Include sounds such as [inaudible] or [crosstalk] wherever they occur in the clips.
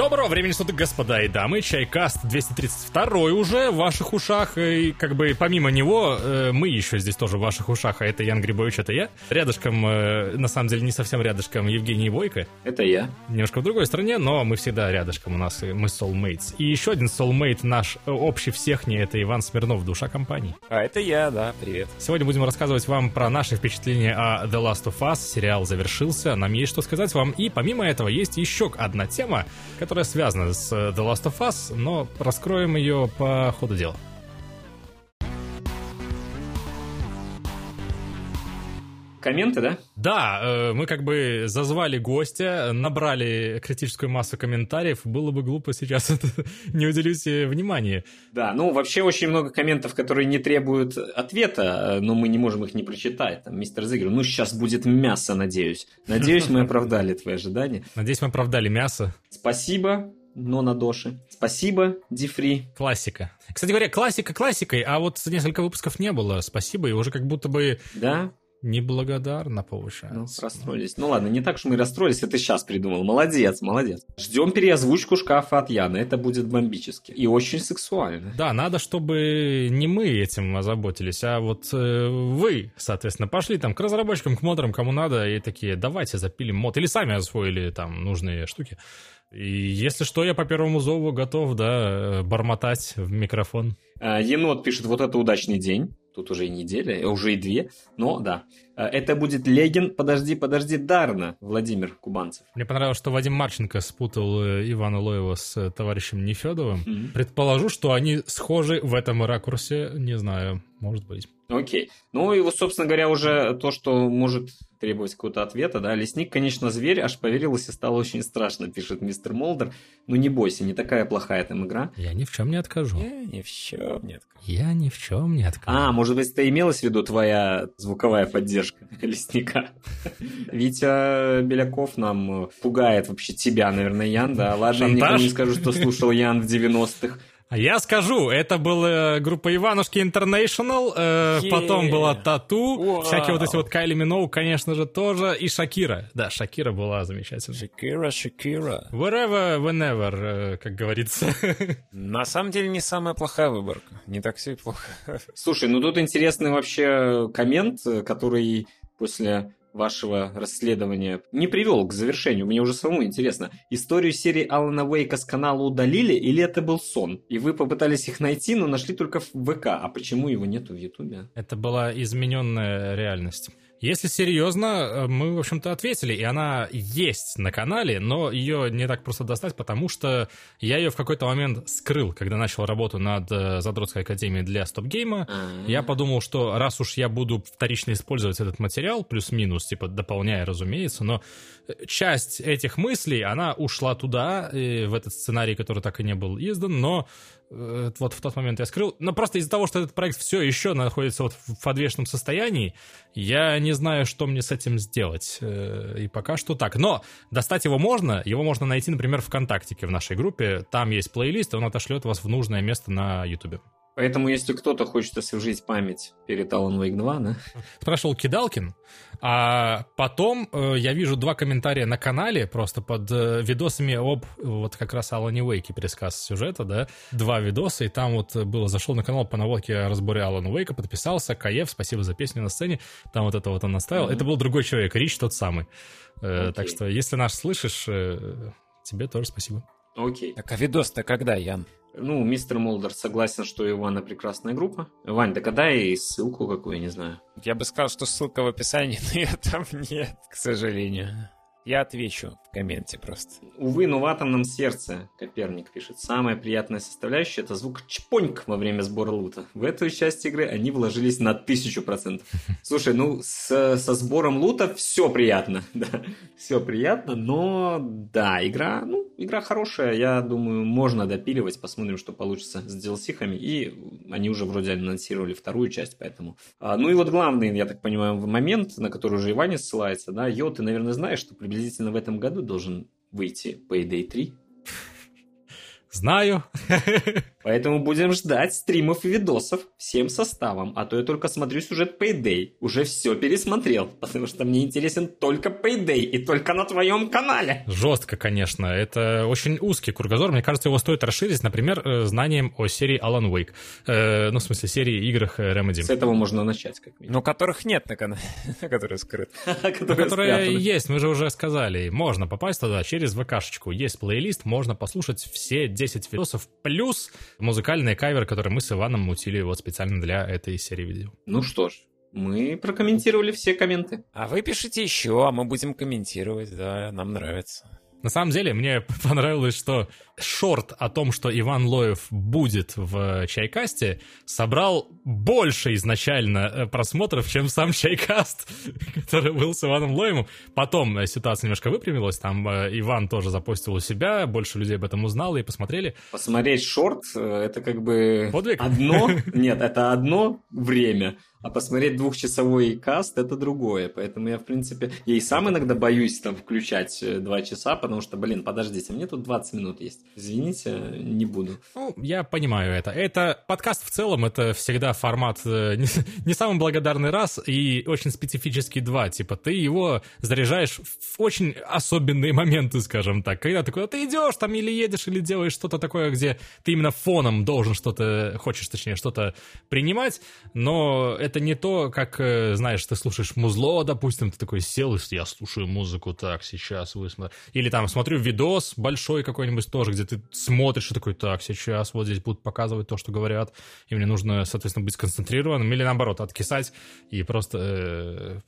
Доброго времени суток, господа и дамы. Чайкаст 232 уже в ваших ушах. И как бы помимо него, э, мы еще здесь тоже в ваших ушах, а это Ян Грибович, это я. Рядышком, э, на самом деле не совсем рядышком, Евгений Бойко. Это я. Немножко в другой стране, но мы всегда рядышком у нас, мы soulmates. И еще один soulmate наш э, общий всех не это Иван Смирнов, душа компании. А это я, да, привет. Сегодня будем рассказывать вам про наши впечатления о The Last of Us. Сериал завершился, нам есть что сказать вам. И помимо этого есть еще одна тема, которая связана с The Last of Us, но раскроем ее по ходу дела. Комменты, да? Да, э, мы как бы зазвали гостя, набрали критическую массу комментариев. Было бы глупо сейчас это [laughs] не уделить внимания. Да, ну вообще очень много комментов, которые не требуют ответа, но мы не можем их не прочитать. Там, мистер Зигер, ну сейчас будет мясо, надеюсь. Надеюсь, мы [laughs] оправдали твои ожидания. Надеюсь, мы оправдали мясо. Спасибо, но на Доши. Спасибо, Дифри. Классика. Кстати говоря, классика классикой, а вот несколько выпусков не было. Спасибо, и уже как будто бы... Да, Неблагодарно получается. Ну, расстроились. Ну ладно, не так что мы расстроились, это сейчас придумал. Молодец, молодец. Ждем переозвучку шкафа от Яны, это будет бомбически. И очень сексуально. Да, надо, чтобы не мы этим озаботились, а вот э, вы, соответственно, пошли там к разработчикам, к модерам, кому надо, и такие, давайте запилим мод. Или сами освоили там нужные штуки. И если что, я по первому зову готов, да, бормотать в микрофон. А, енот пишет, вот это удачный день. Тут уже и неделя, э, уже и две, но да. А, это будет Легин, подожди, подожди, Дарна, Владимир Кубанцев. Мне понравилось, что Вадим Марченко спутал э, Ивана Лоева с э, товарищем Нефедовым. Mm-hmm. Предположу, что они схожи в этом ракурсе, не знаю, может быть. Окей. Ну и, вот, собственно говоря, уже то, что может требовать какого-то ответа, да. Лесник, конечно, зверь, аж поверилось и стало очень страшно, пишет мистер Молдер. Ну не бойся, не такая плохая там игра. Я ни в чем не откажу. Я ни в чем не откажу. Я ни в чем не откажу. А, может быть, это имелось в виду твоя звуковая поддержка [laughs] лесника? Витя Беляков нам пугает вообще тебя, наверное, Ян, да? Ладно, я никому не скажу, что слушал Ян в 90-х. А я скажу, это была группа Иванушки International, э, yeah. потом была Тату, wow. всякие вот эти вот Кайли Миноу, конечно же, тоже, и Шакира. Да, Шакира была замечательная. Шакира, Шакира. Wherever, whenever, э, как говорится. [laughs] На самом деле не самая плохая выборка, не так все и плохо. Слушай, ну тут интересный вообще коммент, который после вашего расследования не привел к завершению. Мне уже самому интересно. Историю серии Алана Уэйка с канала удалили или это был сон? И вы попытались их найти, но нашли только в ВК. А почему его нету в Ютубе? Это была измененная реальность. Если серьезно, э, мы, в общем-то, ответили, и она есть на канале, но ее не так просто достать, потому что я ее в какой-то момент скрыл, когда начал работу над э, Задротской академией для стоп-гейма. Mm-hmm. Я подумал, что раз уж я буду вторично использовать этот материал, плюс-минус, типа дополняя, разумеется, но э, часть этих мыслей, она ушла туда, в этот сценарий, который так и не был издан, но вот в тот момент я скрыл. Но просто из-за того, что этот проект все еще находится вот в подвешенном состоянии, я не знаю, что мне с этим сделать. Э, и пока что так. Но достать его можно. Его можно найти, например, ВКонтактике в нашей группе. Там есть плейлист, и он отошлет вас в нужное место на Ютубе. Поэтому, если кто-то хочет освежить память перед Alan Wake 2, да? Прошел Кидалкин, а потом э, я вижу два комментария на канале, просто под э, видосами об вот как раз Alan Wake пересказ сюжета, да, два видоса, и там вот было, зашел на канал по наводке о разборе Alan Wake, подписался, Каев, спасибо за песню на сцене, там вот это вот он оставил. Mm-hmm. Это был другой человек, Рич тот самый. Э, okay. Так что, если наш слышишь, э, тебе тоже спасибо. Окей. Так а видос-то когда, Ян? Ну, мистер Молдер согласен, что у Ивана прекрасная группа. Вань, да когда и ссылку какую, я не знаю. Я бы сказал, что ссылка в описании, [laughs] но ее там нет, к сожалению. Я отвечу в комменте просто. Увы, но в атомном сердце, Коперник пишет, самая приятная составляющая – это звук чпоньк во время сбора лута. В эту часть игры они вложились на тысячу процентов. [laughs] Слушай, ну с, со сбором лута все приятно, [laughs] да, все приятно, но да, игра, ну, игра хорошая, я думаю, можно допиливать, посмотрим, что получится с dlc и они уже вроде анонсировали вторую часть, поэтому... А, ну и вот главный, я так понимаю, момент, на который уже Иване ссылается, да, Йо, ты, наверное, знаешь, что приблизительно в этом году должен выйти Payday 3. Знаю. Поэтому будем ждать стримов и видосов всем составом. А то я только смотрю сюжет Payday. Уже все пересмотрел, потому что мне интересен только Payday и только на твоем канале. Жестко, конечно. Это очень узкий кругозор. Мне кажется, его стоит расширить, например, э, знанием о серии Alan Wake. Э, ну, в смысле, серии играх э, Remedy. С этого можно начать, как минимум. Но которых нет на канале, [laughs] которые скрыты. [laughs] Которые есть, мы же уже сказали. Можно попасть туда через ВКшечку. Есть плейлист, можно послушать все 10 видосов, плюс музыкальный кавер, который мы с Иваном мутили вот специально для этой серии видео. Ну что ж, мы прокомментировали все комменты. А вы пишите еще, а мы будем комментировать, да, нам нравится. На самом деле, мне [laughs] понравилось, что шорт о том, что Иван Лоев будет в Чайкасте, собрал больше изначально э, просмотров, чем сам Чайкаст, [laughs] который был с Иваном Лоевым. Потом э, ситуация немножко выпрямилась, там э, Иван тоже запостил у себя, больше людей об этом узнало и посмотрели. Посмотреть шорт — это как бы Подвиг? одно, [laughs] нет, это одно время, а посмотреть двухчасовой каст это другое. Поэтому я, в принципе, я и сам иногда боюсь там включать два часа, потому что, блин, подождите, мне тут 20 минут есть. Извините, не буду. Ну, я понимаю это. Это подкаст в целом, это всегда формат э, [laughs] не, не самый благодарный раз и очень специфический два. Типа ты его заряжаешь в очень особенные моменты, скажем так. Когда ты куда-то идешь там или едешь, или делаешь что-то такое, где ты именно фоном должен что-то, хочешь точнее, что-то принимать, но это не то, как, э, знаешь, ты слушаешь музло, допустим, ты такой сел, и я слушаю музыку так, сейчас высмотрю. Или там смотрю видос большой какой-нибудь тоже, где ты смотришь и такой, так, сейчас вот здесь будут показывать то, что говорят, и мне нужно, соответственно, быть сконцентрированным, или наоборот, откисать, и просто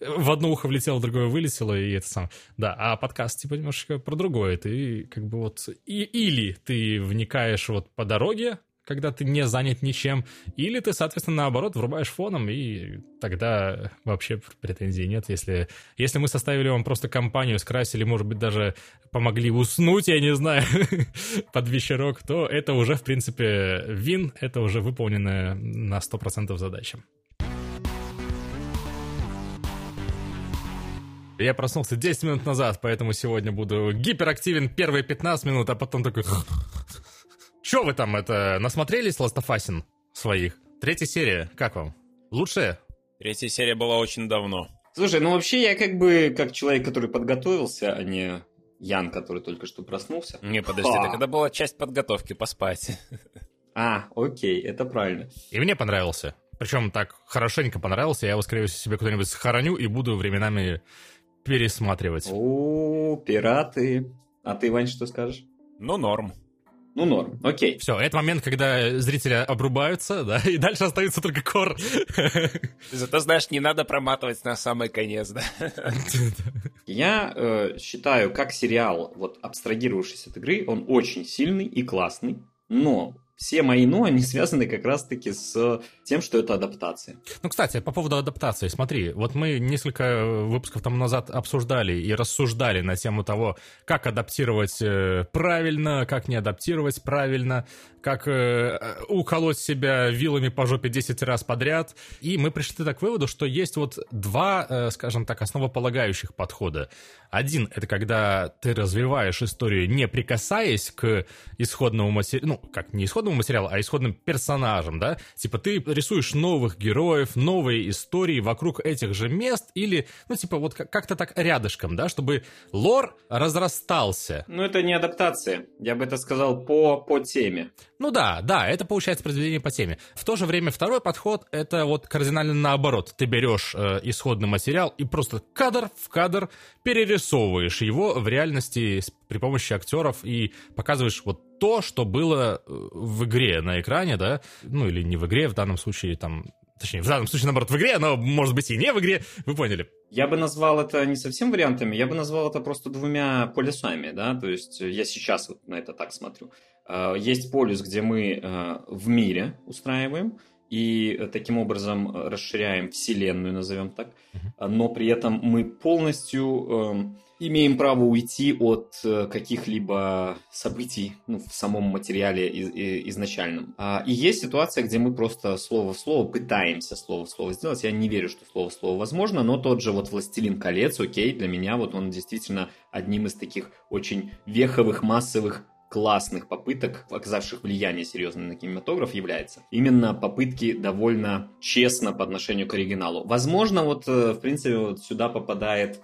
э, в одно ухо влетело, в другое вылетело, и это сам. Да, а подкаст, типа, немножко про другое. Ты как бы вот... И, или ты вникаешь вот по дороге, когда ты не занят ничем, или ты, соответственно, наоборот, врубаешь фоном, и тогда вообще претензий нет. Если, если мы составили вам просто компанию, скрасили, может быть, даже помогли уснуть, я не знаю, [laughs] под вечерок, то это уже, в принципе, вин, это уже выполненная на 100% задача. Я проснулся 10 минут назад, поэтому сегодня буду гиперактивен первые 15 минут, а потом такой... [laughs] Че вы там, это, насмотрелись Ластафасин своих? Третья серия, как вам? Лучшая? Третья серия была очень давно. Слушай, ну вообще я как бы, как человек, который подготовился, а не Ян, который только что проснулся. Не, подожди, Ха. так это была часть подготовки поспать. [laughs] А, окей, это правильно. И мне понравился. Причем так хорошенько понравился, я его, скорее всего, себе куда-нибудь сохраню и буду временами пересматривать. О, пираты. А ты, Вань, что скажешь? Ну, норм. Ну, норм, окей. Все, это момент, когда зрители обрубаются, да, и дальше остается только кор. Зато, знаешь, не надо проматывать на самый конец, да. Я э, считаю, как сериал, вот абстрагировавшись от игры, он очень сильный и классный, но все мои «но», они связаны как раз-таки с тем, что это адаптация. Ну, кстати, по поводу адаптации, смотри, вот мы несколько выпусков тому назад обсуждали и рассуждали на тему того, как адаптировать э, правильно, как не адаптировать правильно, как э, уколоть себя вилами по жопе 10 раз подряд. И мы пришли так к выводу, что есть вот два, э, скажем так, основополагающих подхода. Один — это когда ты развиваешь историю, не прикасаясь к исходному материалу, ну, как не исходному материалу, а исходным персонажам, да? Типа ты рисуешь новых героев, новые истории вокруг этих же мест или, ну, типа вот как-то так рядышком, да, чтобы лор разрастался. Ну, это не адаптация. Я бы это сказал по, по теме. Ну да, да, это получается произведение по теме. В то же время второй подход — это вот кардинально наоборот. Ты берешь э, исходный материал и просто кадр в кадр перерисовываешь его в реальности при помощи актеров и показываешь вот то, что было э, в игре на экране, да, ну или не в игре, в данном случае там Точнее, в данном случае, наоборот, в игре, но может быть и не в игре, вы поняли. Я бы назвал это не совсем вариантами, я бы назвал это просто двумя полюсами, да, то есть я сейчас вот на это так смотрю. Э, есть полюс, где мы э, в мире устраиваем, и таким образом расширяем вселенную, назовем так, но при этом мы полностью эм, имеем право уйти от э, каких-либо событий ну, в самом материале изначальном. А, и есть ситуация, где мы просто слово в слово пытаемся слово в слово сделать. Я не верю, что слово в слово возможно, но тот же вот «Властелин колец», окей, для меня вот он действительно одним из таких очень веховых, массовых классных попыток, оказавших влияние серьезное на кинематограф, является именно попытки довольно честно по отношению к оригиналу. Возможно, вот, э, в принципе, вот сюда попадает,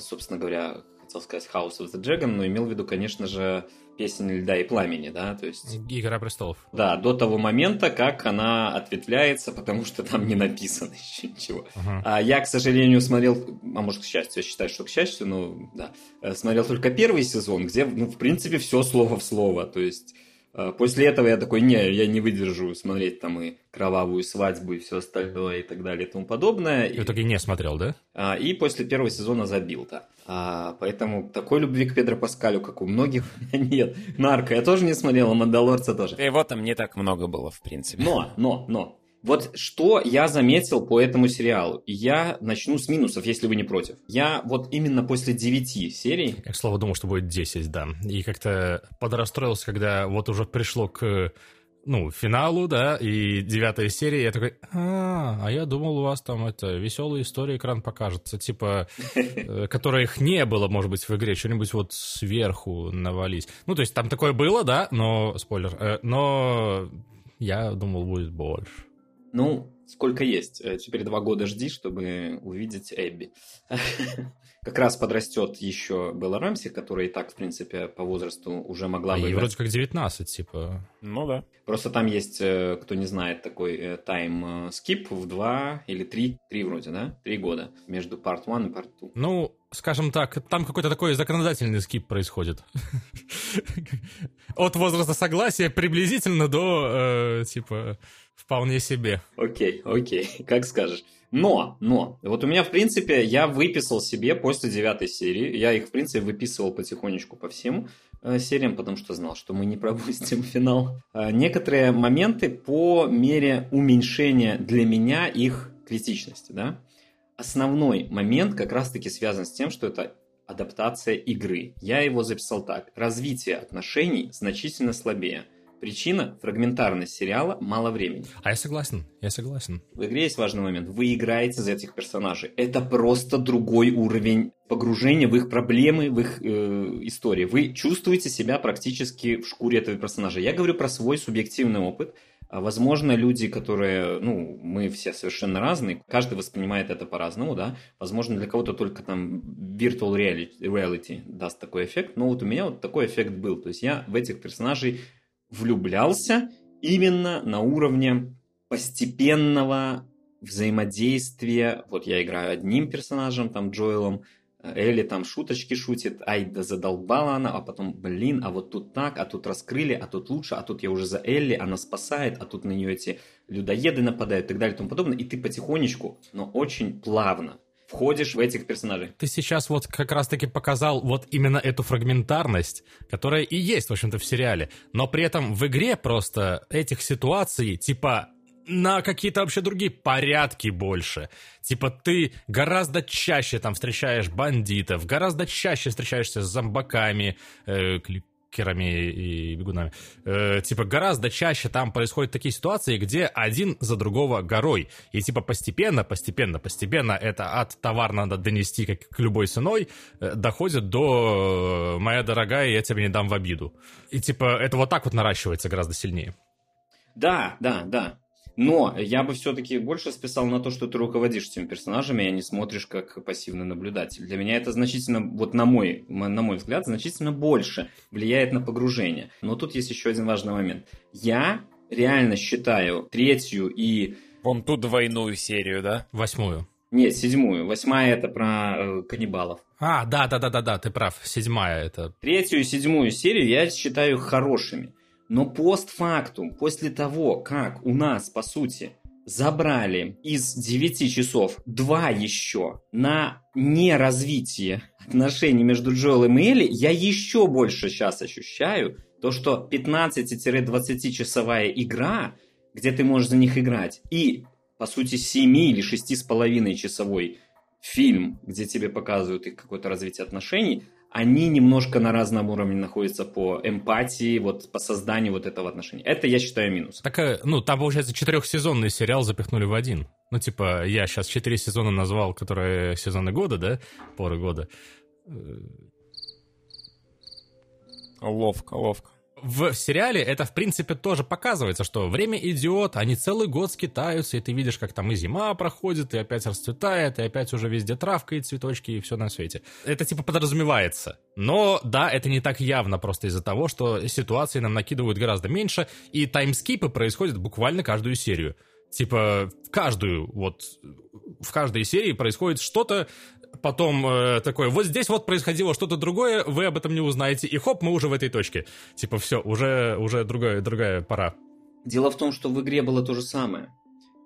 собственно говоря, хотел сказать House of the Dragon, но имел в виду, конечно же, песен льда и пламени, да, то есть... Игра престолов. Да, до того момента, как она ответвляется, потому что там не написано [laughs] еще ничего. Uh-huh. А я, к сожалению, смотрел, а может, к счастью, я считаю, что к счастью, но да, э, смотрел только первый сезон, где, ну, в принципе, все слово в слово, то есть после этого я такой, не, я не выдержу смотреть там и кровавую свадьбу и все остальное и так далее и тому подобное. И в итоге не смотрел, да? А, и после первого сезона забил, да. А, поэтому такой любви к Педро Паскалю, как у многих, [laughs] нет. Нарко я тоже не смотрел, а Мандалорца тоже. И его там не так много было, в принципе. Но, но, но, вот что я заметил по этому сериалу. Я начну с минусов, если вы не против. Я вот именно после 9 серий... Я, к слову, думал, что будет 10, да. И как-то подрастроился, когда вот уже пришло к ну, финалу, да, и девятая серия, я такой, а, а я думал, у вас там это веселая история экран покажется, типа, э, которых не было, может быть, в игре, что-нибудь вот сверху навались. Ну, то есть там такое было, да, но, спойлер, э, но я думал, будет больше. Ну, сколько есть. Э, теперь два года жди, чтобы увидеть Эбби. [laughs] Как раз подрастет еще Белла Рамси, которая и так, в принципе, по возрасту уже могла а бы... ей вроде как 19, типа. Ну да. Просто там есть, э, кто не знает, такой тайм-скип в два или три, три вроде, да? Три года между Part 1 и Part 2. Ну, скажем так, там какой-то такой законодательный скип происходит. [laughs] От возраста согласия приблизительно до, э, типа, Вполне себе. Окей, окей, [laughs] как скажешь. Но, но, вот у меня, в принципе, я выписал себе после девятой серии, я их, в принципе, выписывал потихонечку по всем э, сериям, потому что знал, что мы не [laughs] пропустим финал. Э, некоторые моменты по мере уменьшения для меня их критичности, да. Основной момент как раз-таки связан с тем, что это адаптация игры. Я его записал так. Развитие отношений значительно слабее – Причина – фрагментарность сериала, мало времени. А я согласен, я согласен. В игре есть важный момент. Вы играете за этих персонажей. Это просто другой уровень погружения в их проблемы, в их э, истории. Вы чувствуете себя практически в шкуре этого персонажа. Я говорю про свой субъективный опыт. А возможно, люди, которые, ну, мы все совершенно разные, каждый воспринимает это по-разному, да. Возможно, для кого-то только там virtual reality, reality даст такой эффект, но вот у меня вот такой эффект был. То есть я в этих персонажей влюблялся именно на уровне постепенного взаимодействия. Вот я играю одним персонажем, там, Джоэлом, Элли там шуточки шутит, ай, да задолбала она, а потом, блин, а вот тут так, а тут раскрыли, а тут лучше, а тут я уже за Элли, она спасает, а тут на нее эти людоеды нападают и так далее и тому подобное. И ты потихонечку, но очень плавно входишь в этих персонажей. Ты сейчас вот как раз-таки показал вот именно эту фрагментарность, которая и есть, в общем-то, в сериале. Но при этом в игре просто этих ситуаций, типа, на какие-то вообще другие порядки больше. Типа ты гораздо чаще там встречаешь бандитов, гораздо чаще встречаешься с зомбаками, э, хакерами и бегунами. Э, типа гораздо чаще там происходят такие ситуации, где один за другого горой. И типа постепенно, постепенно, постепенно это от товар надо донести как к любой ценой, э, доходит до э, «моя дорогая, я тебя не дам в обиду». И типа это вот так вот наращивается гораздо сильнее. Да, да, да. Но я бы все-таки больше списал на то, что ты руководишь этими персонажами, а не смотришь как пассивный наблюдатель. Для меня это значительно, вот на мой, на мой взгляд, значительно больше влияет на погружение. Но тут есть еще один важный момент. Я реально считаю третью и... Вон ту двойную серию, да? Восьмую. Нет, седьмую. Восьмая это про э, каннибалов. А, да, да, да, да, да, ты прав. Седьмая это. Третью и седьмую серию я считаю хорошими. Но постфактум, после того, как у нас, по сути, забрали из 9 часов 2 еще на неразвитие отношений между Джоэлом и Элли, я еще больше сейчас ощущаю то, что 15-20 часовая игра, где ты можешь за них играть, и, по сути, 7 или 6,5 часовой фильм, где тебе показывают их какое-то развитие отношений – они немножко на разном уровне находятся по эмпатии, вот по созданию вот этого отношения. Это я считаю минус. Так, э, ну, там, получается, четырехсезонный сериал запихнули в один. Ну, типа, я сейчас четыре сезона назвал, которые сезоны года, да, поры года. Ловко, ловко. В сериале это, в принципе, тоже показывается, что время идет, они целый год скитаются, и ты видишь, как там и зима проходит, и опять расцветает, и опять уже везде травка и цветочки, и все на свете. Это типа подразумевается. Но да, это не так явно просто из-за того, что ситуации нам накидывают гораздо меньше, и таймскипы происходят буквально каждую серию. Типа, каждую, вот, в каждой серии происходит что-то, потом э, такое, вот здесь вот происходило что-то другое, вы об этом не узнаете, и хоп, мы уже в этой точке. Типа, все, уже, уже другая, другая пора. Дело в том, что в игре было то же самое.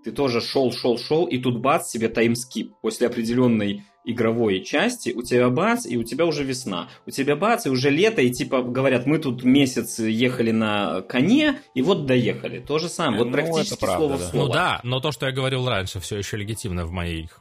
Ты тоже шел, шел, шел, и тут бац, себе таймскип. После определенной игровой части у тебя бац, и у тебя уже весна. У тебя бац, и уже лето, и типа говорят, мы тут месяц ехали на коне, и вот доехали. То же самое, вот Ну, практически правда, слово в да. слово. Ну да, но то, что я говорил раньше, все еще легитимно в моих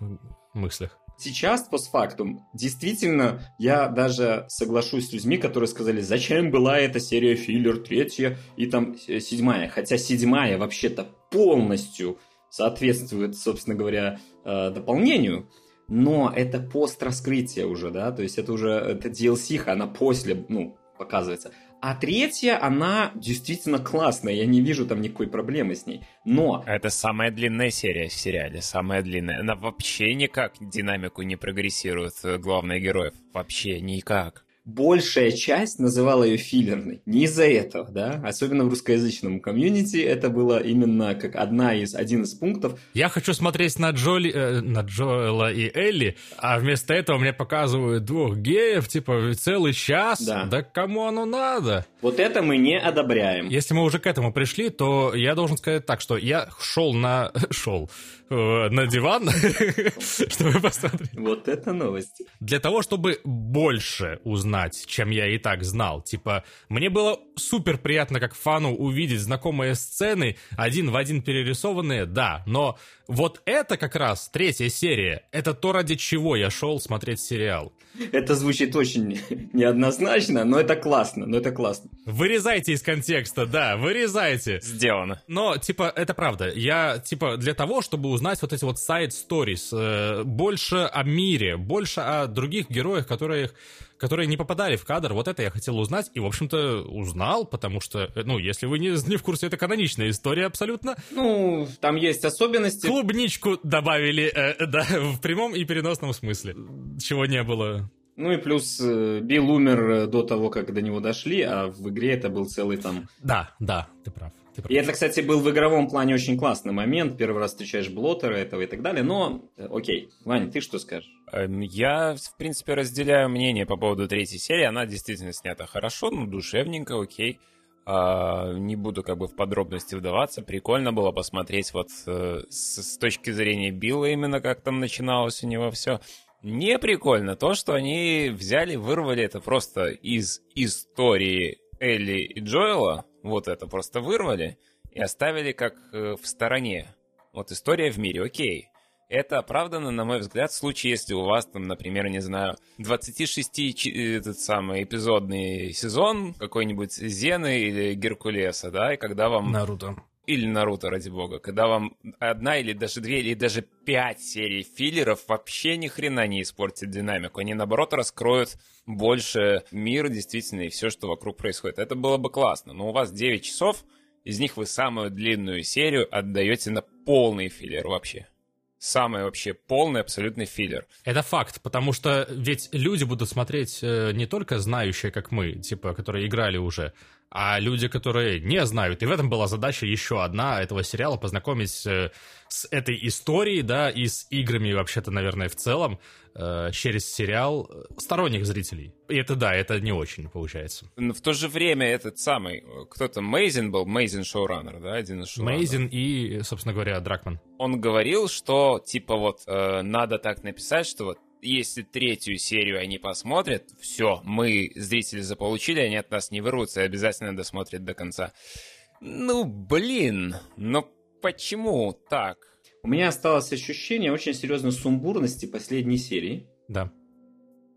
мыслях. Сейчас, постфактум, действительно, я даже соглашусь с людьми, которые сказали, зачем была эта серия филлер третья и там э, седьмая. Хотя седьмая вообще-то полностью соответствует, собственно говоря, э, дополнению. Но это пост-раскрытие уже, да, то есть это уже это DLC, она после, ну, показывается. А третья, она действительно классная, я не вижу там никакой проблемы с ней. Но Это самая длинная серия в сериале, самая длинная. Она вообще никак динамику не прогрессирует э, главных героев. Вообще никак. Большая часть называла ее филлерной. Не из-за этого, да. Особенно в русскоязычном комьюнити это было именно как одна из, один из пунктов. Я хочу смотреть на, Джоли, э, на Джоэла и Элли, а вместо этого мне показывают двух геев, типа, целый час. Да. да кому оно надо? Вот это мы не одобряем. Если мы уже к этому пришли, то я должен сказать так, что я шел на... [laughs] шел на диван, [laughs] чтобы посмотреть. Вот это новость. Для того, чтобы больше узнать, чем я и так знал. Типа, мне было супер приятно, как фану, увидеть знакомые сцены, один в один перерисованные, да, но вот это как раз, третья серия, это то, ради чего я шел смотреть сериал. Это звучит очень неоднозначно, но это классно, но это классно. Вырезайте из контекста, да, вырезайте. Сделано. Но, типа, это правда. Я, типа, для того, чтобы узнать вот эти вот side stories, э, больше о мире, больше о других героях, которые, которые не попадали в кадр, вот это я хотел узнать, и, в общем-то, узнал, потому что, э, ну, если вы не, не в курсе, это каноничная история абсолютно. Ну, там есть особенности. Клубничку добавили, э, да, в прямом и переносном смысле, чего не было. Ну и плюс э, Билл умер э, до того, как до него дошли, а в игре это был целый там... Да, да, ты прав. Ты прав. И это, кстати, был в игровом плане очень классный момент. Первый раз встречаешь блотера этого и так далее. Но, э, окей. Ваня, ты что скажешь? Эм, Я, в принципе, разделяю мнение по поводу третьей серии. Она действительно снята хорошо, ну, душевненько, окей. А, не буду как бы в подробности вдаваться. Прикольно было посмотреть вот э, с, с точки зрения Билла именно, как там начиналось у него все. Не прикольно то, что они взяли, вырвали это просто из истории Элли и Джоэла. Вот это просто вырвали и оставили как э, в стороне. Вот история в мире, окей. Это оправдано, на мой взгляд, в случае, если у вас там, например, не знаю, 26 чи- этот самый эпизодный сезон какой-нибудь Зены или Геркулеса, да, и когда вам... Наруто. Или Наруто, ради бога. Когда вам одна или даже две, или даже пять серий филлеров вообще ни хрена не испортит динамику. Они, наоборот, раскроют больше мир действительно и все, что вокруг происходит. Это было бы классно. Но у вас 9 часов, из них вы самую длинную серию отдаете на полный филлер вообще. Самый вообще полный абсолютный филлер. Это факт, потому что ведь люди будут смотреть э, не только знающие, как мы, типа, которые играли уже, а люди, которые не знают. И в этом была задача еще одна этого сериала, познакомить э, с этой историей, да, и с играми вообще-то, наверное, в целом, э, через сериал э, сторонних зрителей. И это да, это не очень получается. Но в то же время этот самый, кто-то Мейзин был, Мейзин шоураннер, да, один из шоураннеров. Мейзин и, собственно говоря, Дракман. Он говорил, что, типа, вот, э, надо так написать, что вот если третью серию они посмотрят, все, мы зрители заполучили, они от нас не вырвутся и обязательно досмотрят до конца. Ну, блин, но почему так? У меня осталось ощущение очень серьезной сумбурности последней серии. Да.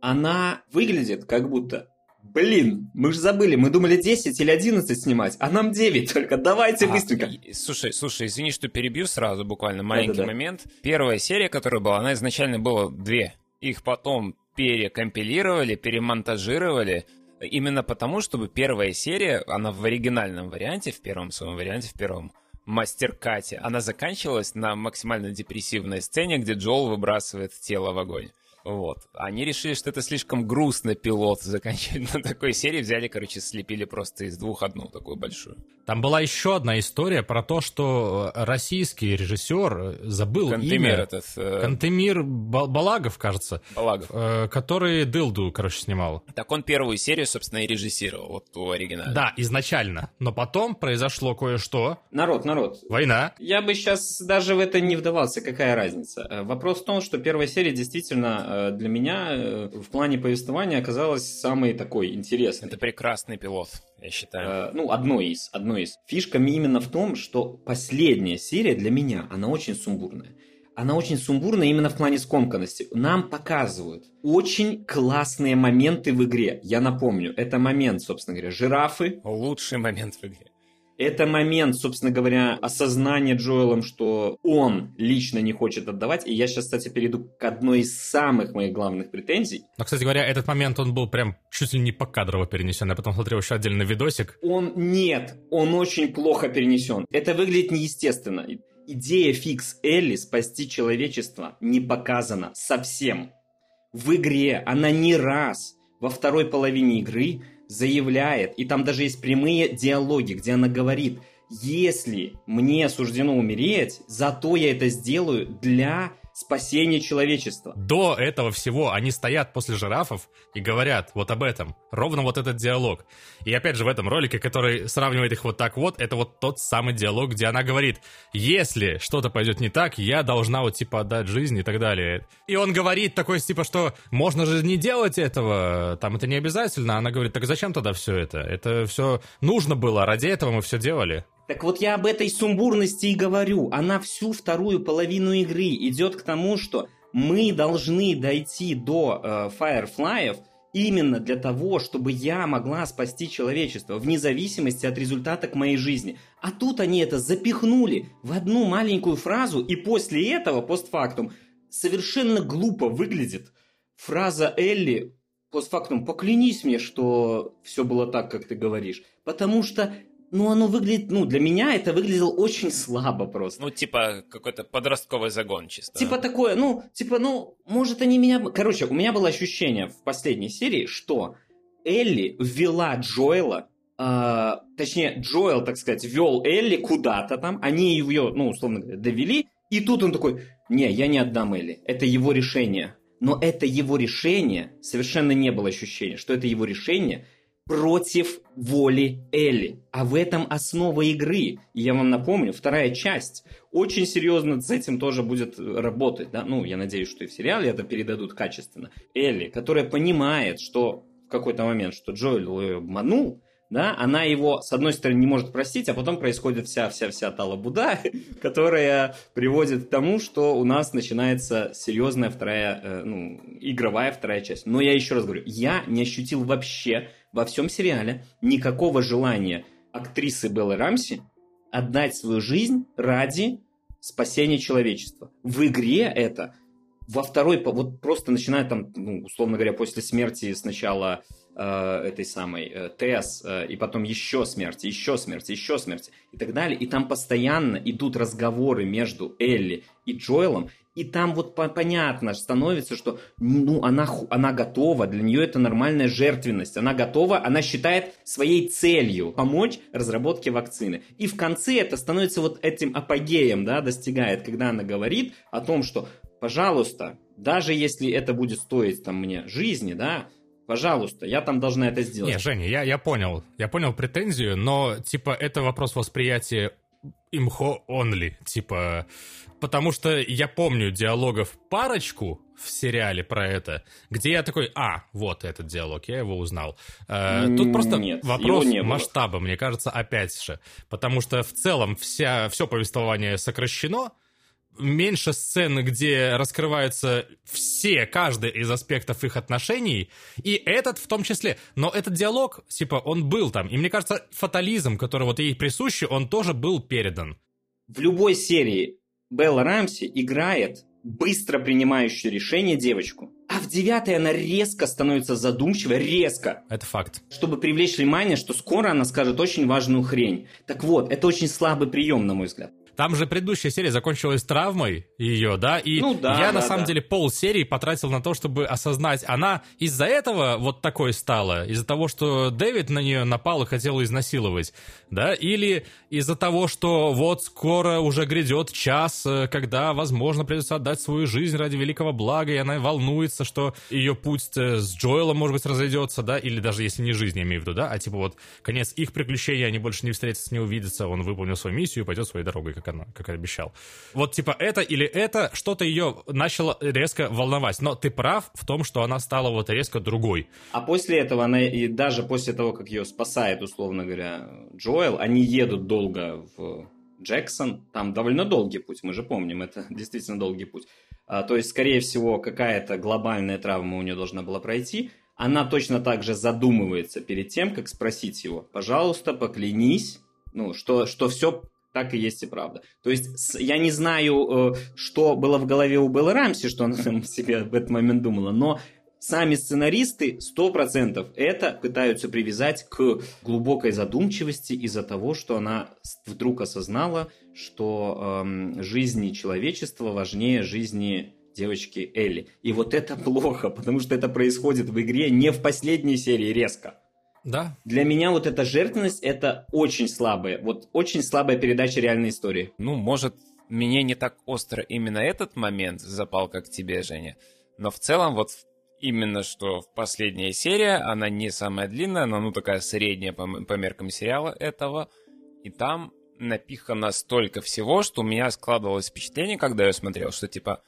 Она выглядит как будто... Блин, мы же забыли, мы думали 10 или 11 снимать, а нам 9 только, давайте А, быстренько. слушай, слушай, извини, что перебью сразу, буквально маленький Да-да-да. момент. Первая серия, которая была, она изначально была две. Их потом перекомпилировали, перемонтажировали, Именно потому, чтобы первая серия, она в оригинальном варианте, в первом своем варианте, в первом мастеркате, она заканчивалась на максимально депрессивной сцене, где Джоэл выбрасывает тело в огонь. Вот. Они решили, что это слишком грустно пилот заканчивать на такой серии. Взяли, короче, слепили просто из двух одну такую большую. Там была еще одна история про то, что российский режиссер забыл Кантемир имя. этот. э, Кантемир Ба- Балагов, кажется, Балагов. э, который Дылду, короче, снимал. Так он первую серию, собственно, и режиссировал, вот у оригинала. Да, изначально. Но потом произошло кое-что. Народ, народ, Война. Я бы сейчас даже в это не вдавался, какая разница. Э, Вопрос в том, что первая серия действительно э, для меня э, в плане повествования оказалась самой такой интересной. Это прекрасный пилот, я считаю. Э, Ну, одной из, одной из. Фишка именно в том, что последняя серия для меня, она очень сумбурная. Она очень сумбурная именно в плане скомканности. Нам показывают очень классные моменты в игре. Я напомню, это момент, собственно говоря, жирафы, Лучший момент в игре. Это момент, собственно говоря, осознания Джоэлом, что он лично не хочет отдавать. И я сейчас, кстати, перейду к одной из самых моих главных претензий. Но, кстати говоря, этот момент, он был прям чуть ли не покадрово перенесен. Я потом смотрел еще отдельный видосик. Он нет, он очень плохо перенесен. Это выглядит неестественно. Идея фикс Элли спасти человечество не показана совсем. В игре она не раз во второй половине игры заявляет, и там даже есть прямые диалоги, где она говорит, если мне суждено умереть, зато я это сделаю для спасения человечества. До этого всего они стоят после жирафов и говорят вот об этом. Ровно вот этот диалог. И опять же в этом ролике, который сравнивает их вот так вот, это вот тот самый диалог, где она говорит, если что-то пойдет не так, я должна вот типа отдать жизнь и так далее. И он говорит такой типа, что можно же не делать этого, там это не обязательно. Она говорит, так зачем тогда все это? Это все нужно было, ради этого мы все делали. Так вот я об этой сумбурности и говорю. Она всю вторую половину игры идет к тому, что мы должны дойти до э, Firefly'ев именно для того, чтобы я могла спасти человечество, вне зависимости от результата к моей жизни. А тут они это запихнули в одну маленькую фразу, и после этого, постфактум, совершенно глупо выглядит фраза Элли постфактум «поклянись мне, что все было так, как ты говоришь». Потому что ну, оно выглядит, ну, для меня это выглядело очень слабо просто. Ну, типа какой-то подростковый загон чисто. Типа такое, ну, типа, ну, может они меня... Короче, у меня было ощущение в последней серии, что Элли ввела Джоэла, э, точнее, Джоэл, так сказать, вел Элли куда-то там, они ее, ну, условно говоря, довели, и тут он такой, не, я не отдам Элли, это его решение. Но это его решение, совершенно не было ощущения, что это его решение против воли Элли. А в этом основа игры. И я вам напомню, вторая часть очень серьезно с этим тоже будет работать. Да? Ну, я надеюсь, что и в сериале это передадут качественно. Элли, которая понимает, что в какой-то момент, что Джоэл ее обманул, да, она его, с одной стороны, не может простить, а потом происходит вся-вся-вся талабуда, [laughs] которая приводит к тому, что у нас начинается серьезная вторая, э, ну, игровая вторая часть. Но я еще раз говорю, я не ощутил вообще во всем сериале никакого желания актрисы Беллы Рамси отдать свою жизнь ради спасения человечества. В игре это во второй, вот просто начинает там, ну, условно говоря, после смерти сначала э, этой самой э, Тесс, э, и потом еще смерти, еще смерти, еще смерти и так далее. И там постоянно идут разговоры между Элли и Джоэлом, и там вот по понятно становится, что ну, она, она готова, для нее это нормальная жертвенность, она готова, она считает своей целью помочь разработке вакцины. И в конце это становится вот этим апогеем, да, достигает, когда она говорит о том, что, пожалуйста, даже если это будет стоить там мне жизни, да, Пожалуйста, я там должна это сделать. Не, Женя, я, я понял. Я понял претензию, но, типа, это вопрос восприятия имхо only. Типа, потому что я помню диалогов парочку в сериале про это, где я такой, а, вот этот диалог, я его узнал. Э, тут просто Нет, вопрос не масштаба, мне кажется, опять же. Потому что в целом вся, все повествование сокращено, меньше сцен, где раскрываются все, каждый из аспектов их отношений, и этот в том числе. Но этот диалог, типа, он был там. И мне кажется, фатализм, который вот ей присущий, он тоже был передан. В любой серии Белла Рамси играет быстро принимающую решение девочку. А в девятой она резко становится задумчивой, резко. Это факт. Чтобы привлечь внимание, что скоро она скажет очень важную хрень. Так вот, это очень слабый прием, на мой взгляд. Там же предыдущая серия закончилась травмой ее, да, и Ну да, я да, на самом да. деле пол серии потратил на то, чтобы осознать, она из-за этого вот такой стала, из-за того, что Дэвид на нее напал и хотел изнасиловать, да, или из-за того, что вот скоро уже грядет час, э, когда, возможно, придется отдать свою жизнь ради великого блага, и она волнуется, что ее путь э, с Джоэлом, может быть, разойдется, да, или даже если не жизнь, я имею в виду, да, а типа вот конец их приключений, они больше не встретятся, не увидятся, он выполнил свою миссию и пойдет своей дорогой, как она, как обещал. Вот типа это или это, что-то ее начало резко волновать, но ты прав в том, что она стала вот резко другой. А после этого она, и даже после того, как ее спасает, условно говоря, Джоэл, они едут долго в Джексон. Там довольно долгий путь, мы же помним, это [laughs] действительно долгий путь. А, то есть, скорее всего, какая-то глобальная травма у нее должна была пройти. Она точно так же задумывается перед тем, как спросить его, пожалуйста, поклянись, ну, что, что все так и есть и правда. То есть я не знаю, э, что было в голове у Беллы Рамси, что она там себе в этот момент думала, но сами сценаристы 100% это пытаются привязать к глубокой задумчивости из-за того, что она вдруг осознала, что эм, жизни человечества важнее жизни девочки Элли. И вот это плохо, потому что это происходит в игре не в последней серии резко. Да, Для меня вот эта жертвенность это очень слабая, вот очень слабая передача реальной истории. Ну, может, мне не так остро именно этот момент запал, как тебе, Женя. Но в целом, вот именно что в последняя серия, она не самая длинная, она, ну, такая средняя по, по меркам сериала этого. И там напихано столько всего, что у меня складывалось впечатление, когда я смотрел, что, типа,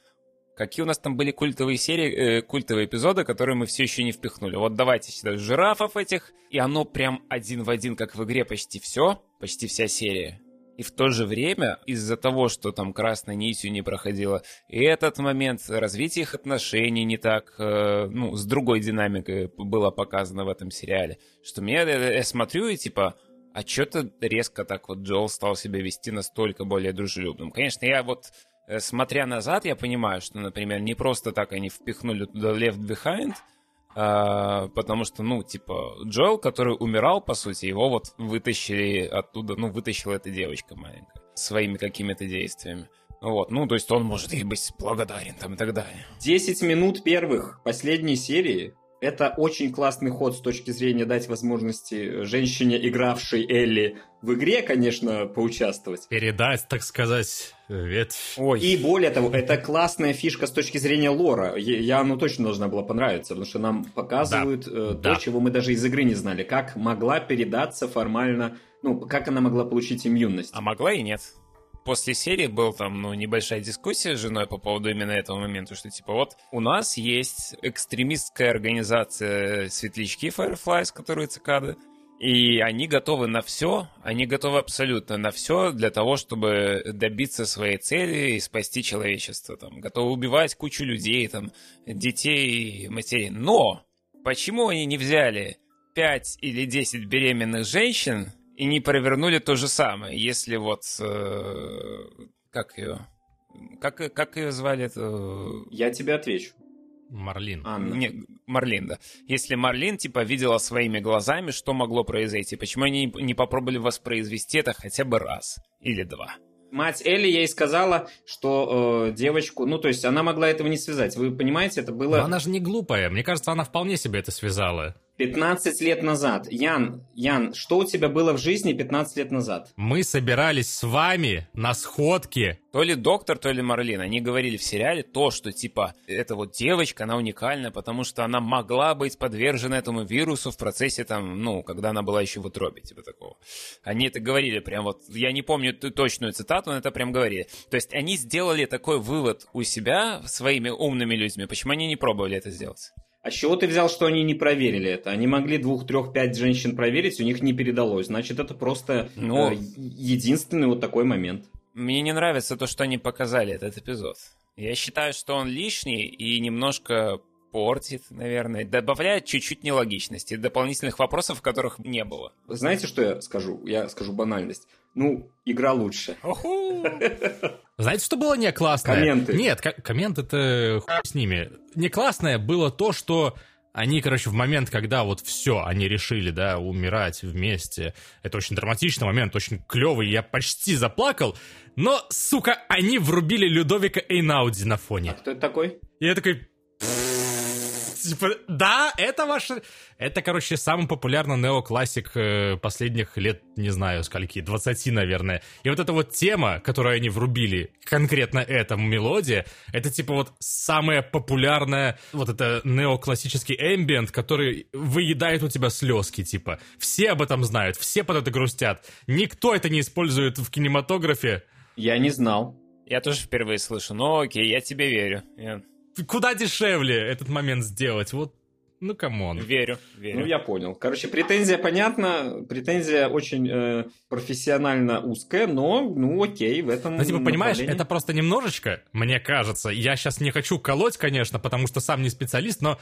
какие у нас там были культовые серии, э, культовые эпизоды, которые мы все еще не впихнули. Вот давайте сюда жирафов этих, и оно прям один в один, как в игре, почти все, почти вся серия. И в то же время, из-за того, что там красной нитью не проходило, и этот момент, развитие их отношений не так, э, ну, с другой динамикой было показано в этом сериале, что мне, я, я смотрю и типа, а что-то резко так вот Джоэл стал себя вести настолько более дружелюбным. Конечно, я вот, э, смотря назад, я понимаю, что, например, не просто так они впихнули туда Left Behind, а, потому что, ну, типа, Джоэл, который умирал, по сути, его вот вытащили оттуда, ну, вытащила эта девочка маленькая своими какими-то действиями. Вот, ну, то есть он может ей быть благодарен там и так далее. 10 минут первых последней серии это очень классный ход с точки зрения дать возможности женщине, игравшей Элли в игре, конечно, поучаствовать. передать, так сказать, ветвь. Ой, И более того, это классная фишка с точки зрения лора. Я, ну, точно должна была понравиться, потому что нам показывают э, да. то, чего мы даже из игры не знали. Как могла передаться формально, ну, как она могла получить иммунность. а могла и нет. После серии был там, ну, небольшая дискуссия с женой по поводу именно этого момента, что, типа, вот у нас есть экстремистская организация Светлячки Fireflies, которые цикады, и они готовы на все, они готовы абсолютно на все для того, чтобы добиться своей цели и спасти человечество. Там, готовы убивать кучу людей, там, детей, матерей. Но почему они не взяли 5 или 10 беременных женщин и не провернули то же самое, если вот... э, как ее? Как, как ее звали? Я тебе отвечу, Марлин. Анна. Не, Марлин, да. Если Марлин, типа, видела своими глазами, что могло произойти, почему они не попробовали воспроизвести это хотя бы раз или два? Мать Элли ей сказала, что э, девочку, ну, то есть она могла этого не связать. Вы понимаете, это было... Но она же не глупая. Мне кажется, она вполне себе это связала. 15 лет назад. Ян, Ян, что у тебя было в жизни 15 лет назад? Мы собирались с вами на сходке. То ли доктор, то ли Марлин, они говорили в сериале то, что типа эта вот девочка, она уникальна, потому что она могла быть подвержена этому вирусу в процессе там, ну, когда она была еще в утробе, типа такого. Они это говорили прям вот, я не помню точную цитату, но это прям говорили. То есть они сделали такой вывод у себя своими умными людьми, почему они не пробовали это сделать? А с чего ты взял, что они не проверили это? Они могли двух, трех, пять женщин проверить, у них не передалось. Значит, это просто Ну. э, единственный вот такой момент. Мне не нравится то, что они показали этот эпизод. Я считаю, что он лишний и немножко портит, наверное, добавляет чуть-чуть нелогичности, дополнительных вопросов, которых не было. Знаете, что я скажу? Я скажу банальность. Ну, игра лучше. [laughs] Знаете, что было не классное? Комменты. Нет, ко- комменты это хуй с ними. Не классное было то, что они, короче, в момент, когда вот все, они решили, да, умирать вместе. Это очень драматичный момент, очень клевый, я почти заплакал. Но, сука, они врубили Людовика Эйнауди на А фоне. кто это такой? И я такой... Типа, да, это ваше... Это, короче, самый популярный неоклассик э, последних лет, не знаю, скольки, 20, наверное. И вот эта вот тема, которую они врубили, конкретно эта мелодия, это, типа, вот самая популярная, вот это неоклассический эмбиент, который выедает у тебя слезки, типа. Все об этом знают, все под это грустят. Никто это не использует в кинематографе. Я не знал. Я тоже впервые слышу, но окей, я тебе верю. Я Куда дешевле этот момент сделать? Вот, ну, come on. верю, верю. Ну, я понял. Короче, претензия понятна. Претензия очень э, профессионально узкая, но, ну, окей, в этом Ну, типа, понимаешь, это просто немножечко, мне кажется, я сейчас не хочу колоть, конечно, потому что сам не специалист, но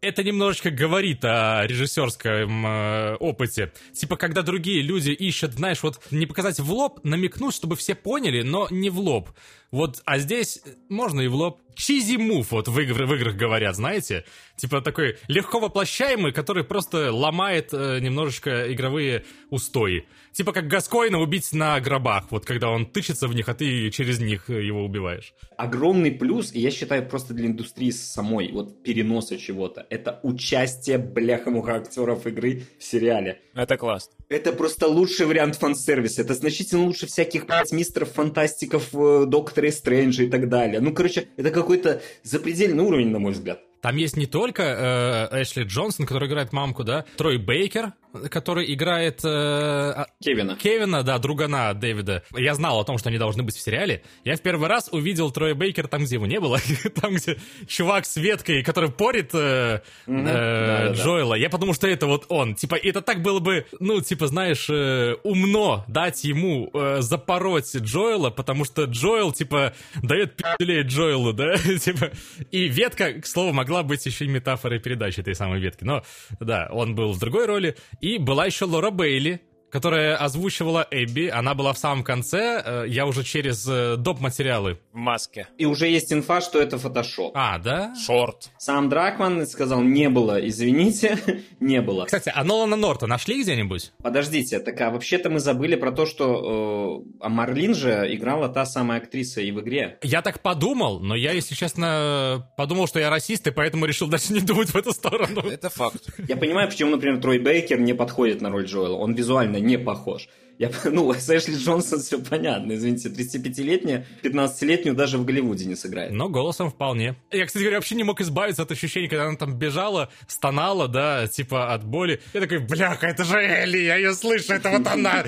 это немножечко говорит о режиссерском э, опыте. Типа, когда другие люди ищут, знаешь, вот не показать в лоб, намекнуть, чтобы все поняли, но не в лоб. Вот, а здесь можно и в лоб. Чизи мув, вот в, игр- в играх говорят, знаете? Типа такой легко воплощаемый, который просто ломает э, немножечко игровые устои. Типа как Гаскоина убить на гробах, вот когда он тычется в них, а ты через них э, его убиваешь. Огромный плюс, и я считаю, просто для индустрии самой, вот переноса чего-то, это участие, бляха-муха, актеров игры в сериале. Это классно. Это просто лучший вариант фан-сервиса. Это значительно лучше всяких мистеров фантастиков, э, Доктора Стрэнджа и так далее. Ну, короче, это какой-то запредельный уровень, на мой взгляд. Там есть не только э, Эшли Джонсон, который играет мамку, да, Трой Бейкер, который играет э, а- Кевина. Кевина, да, другана Дэвида. Я знал о том, что они должны быть в сериале. Я в первый раз увидел Троя Бейкера там, где его не было. [laughs] там, где чувак с веткой, который порит э, Мгм. э. Джоэла. Я подумал, что это вот он. Типа, это так было бы, ну, типа, знаешь, э, умно дать ему э, запороть Джоэла, потому что Джоэл, типа, дает пи***лей Джоэлу, да? [laughs] типа, и ветка, к слову, могла быть еще и метафорой передачи этой самой ветки. Но, да, он был в другой роли. И была еще Лора Бейли, которая озвучивала Эбби. Она была в самом конце. э, Я уже через э, доп. материалы. В маске. И уже есть инфа, что это фотошоп. А, да? Шорт. Сам Дракман сказал, не было, извините, [laughs] не было. Кстати, а Нолана Норта нашли где-нибудь? Подождите, так а вообще-то мы забыли про то, что э, а Марлин же играла та самая актриса и в игре. Я так подумал, но я, если честно, подумал, что я расист, и поэтому решил даже не думать в эту сторону. Это факт. Я понимаю, почему, например, Трой Бейкер не подходит на роль Джоэла. Он визуально не похож. Я, [laughs] ну, с Эшли Джонсон все понятно. Извините, 35-летняя, 15-летнюю даже в Голливуде не сыграет. Но голосом вполне. Я, кстати говоря, вообще не мог избавиться от ощущения, когда она там бежала, стонала, да, типа от боли. Я такой, бляха, это же Элли, я ее слышу, это вот она.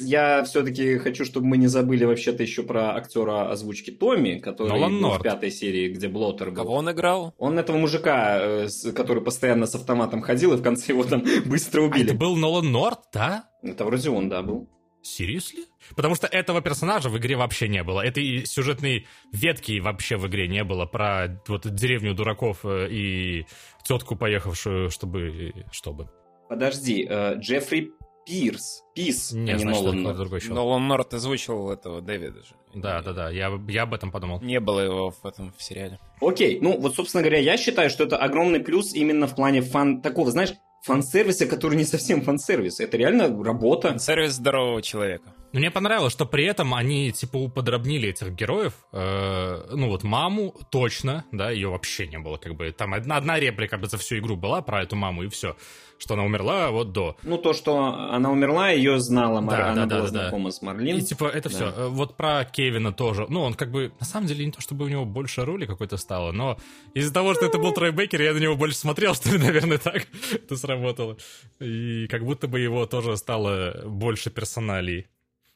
Я все-таки хочу, чтобы мы не забыли вообще-то еще про актера озвучки Томми, который был в пятой серии, где Блоттер был. Кого он играл? Он этого мужика, э, который постоянно с автоматом ходил, и в конце его там [laughs] быстро А убили. это был Нолан Норт, да? Это вроде он, да, был. Seriously? Потому что этого персонажа в игре вообще не было. Этой сюжетной ветки вообще в игре не было про вот деревню дураков э, и тетку, поехавшую, чтобы... Чтобы. Подожди, э, Джеффри Пирс. Пис, Не, а не значит, Нолан Норт. другой чувак. Нолан Норт озвучивал этого Дэвида же. Да, да, да, я, я об этом подумал. Не было его в этом в сериале. Окей, ну вот, собственно говоря, я считаю, что это огромный плюс именно в плане фан... Такого, знаешь, фан-сервиса, который не совсем фан-сервис. Это реально работа. Сервис здорового человека. Но мне понравилось, что при этом они, типа, уподробнили этих героев. Э, ну, вот маму точно, да, ее вообще не было, как бы. Там одна, одна реплика за всю игру была про эту маму, и все. Что она умерла вот до. Ну, то, что она умерла, ее знала, Мар- Да, она да, была да, да. знакома с Марлин. И, типа, это Да. все. Вот про Кевина тоже. Ну, он как бы, на самом деле, не то, чтобы у него больше роли какой-то стало, но из-за того, что это был Трой Бейкер, я на него больше смотрел, [laughs] что ли, наверное, так это сработало. И как будто бы его тоже стало больше персоналей.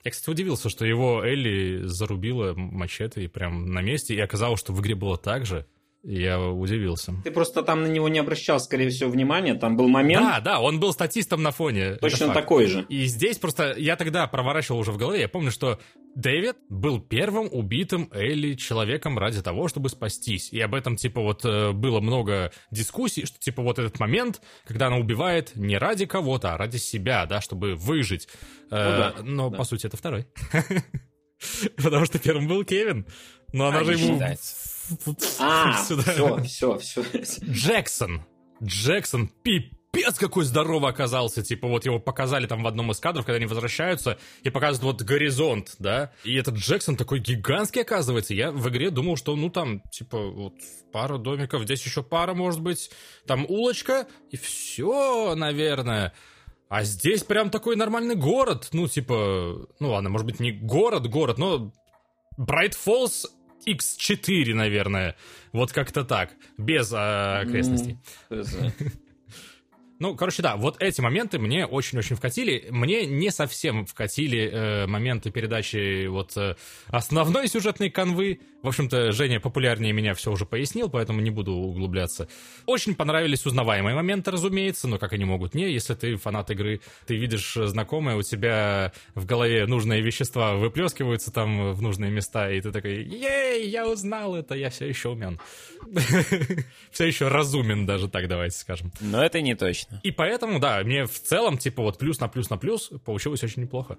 Я, кстати, удивился, что его Элли зарубила мачете и прям на месте, и оказалось, что в игре было так же. Я удивился. Ты просто там на него не обращал, скорее всего, внимания. Там был момент Да, да, он был статистом на фоне. точно такой же. И здесь просто я тогда проворачивал уже в голове, я помню, что Дэвид был первым убитым Элли человеком ради того, чтобы спастись. И об этом, типа, вот э, было много дискуссий, что, типа, вот этот момент, когда она убивает не ради кого-то, а ради себя, да, чтобы выжить. Э, да, но, да. по сути, это второй. [laughs] Потому что первым был Кевин. Но она же ему... А, все, все, все. Джексон. Джексон, пипец какой здоровый оказался. Типа вот его показали там в одном из кадров, когда они возвращаются, и показывают вот горизонт, да. И этот Джексон такой гигантский оказывается. Я в игре думал, что ну там, типа, вот пара домиков, здесь еще пара, может быть, там улочка, и все, наверное. А здесь прям такой нормальный город. Ну, типа, ну ладно, может быть, не город-город, но Bright Falls X4, наверное. Вот как-то так. Без а, окрестностей. Хз. Ну, короче, да, вот эти моменты мне очень-очень вкатили. Мне не совсем вкатили э, моменты передачи вот э, основной сюжетной канвы. В общем-то, Женя популярнее меня все уже пояснил, поэтому не буду углубляться. Очень понравились узнаваемые моменты, разумеется, но как они могут не, если ты фанат игры, ты видишь знакомое, у тебя в голове нужные вещества выплескиваются там в нужные места, и ты такой, ей, я узнал это, я все еще умен. [laughs] Все еще разумен даже так, давайте скажем. Но это не точно. И поэтому, да, мне в целом, типа, вот плюс на плюс на плюс получилось очень неплохо.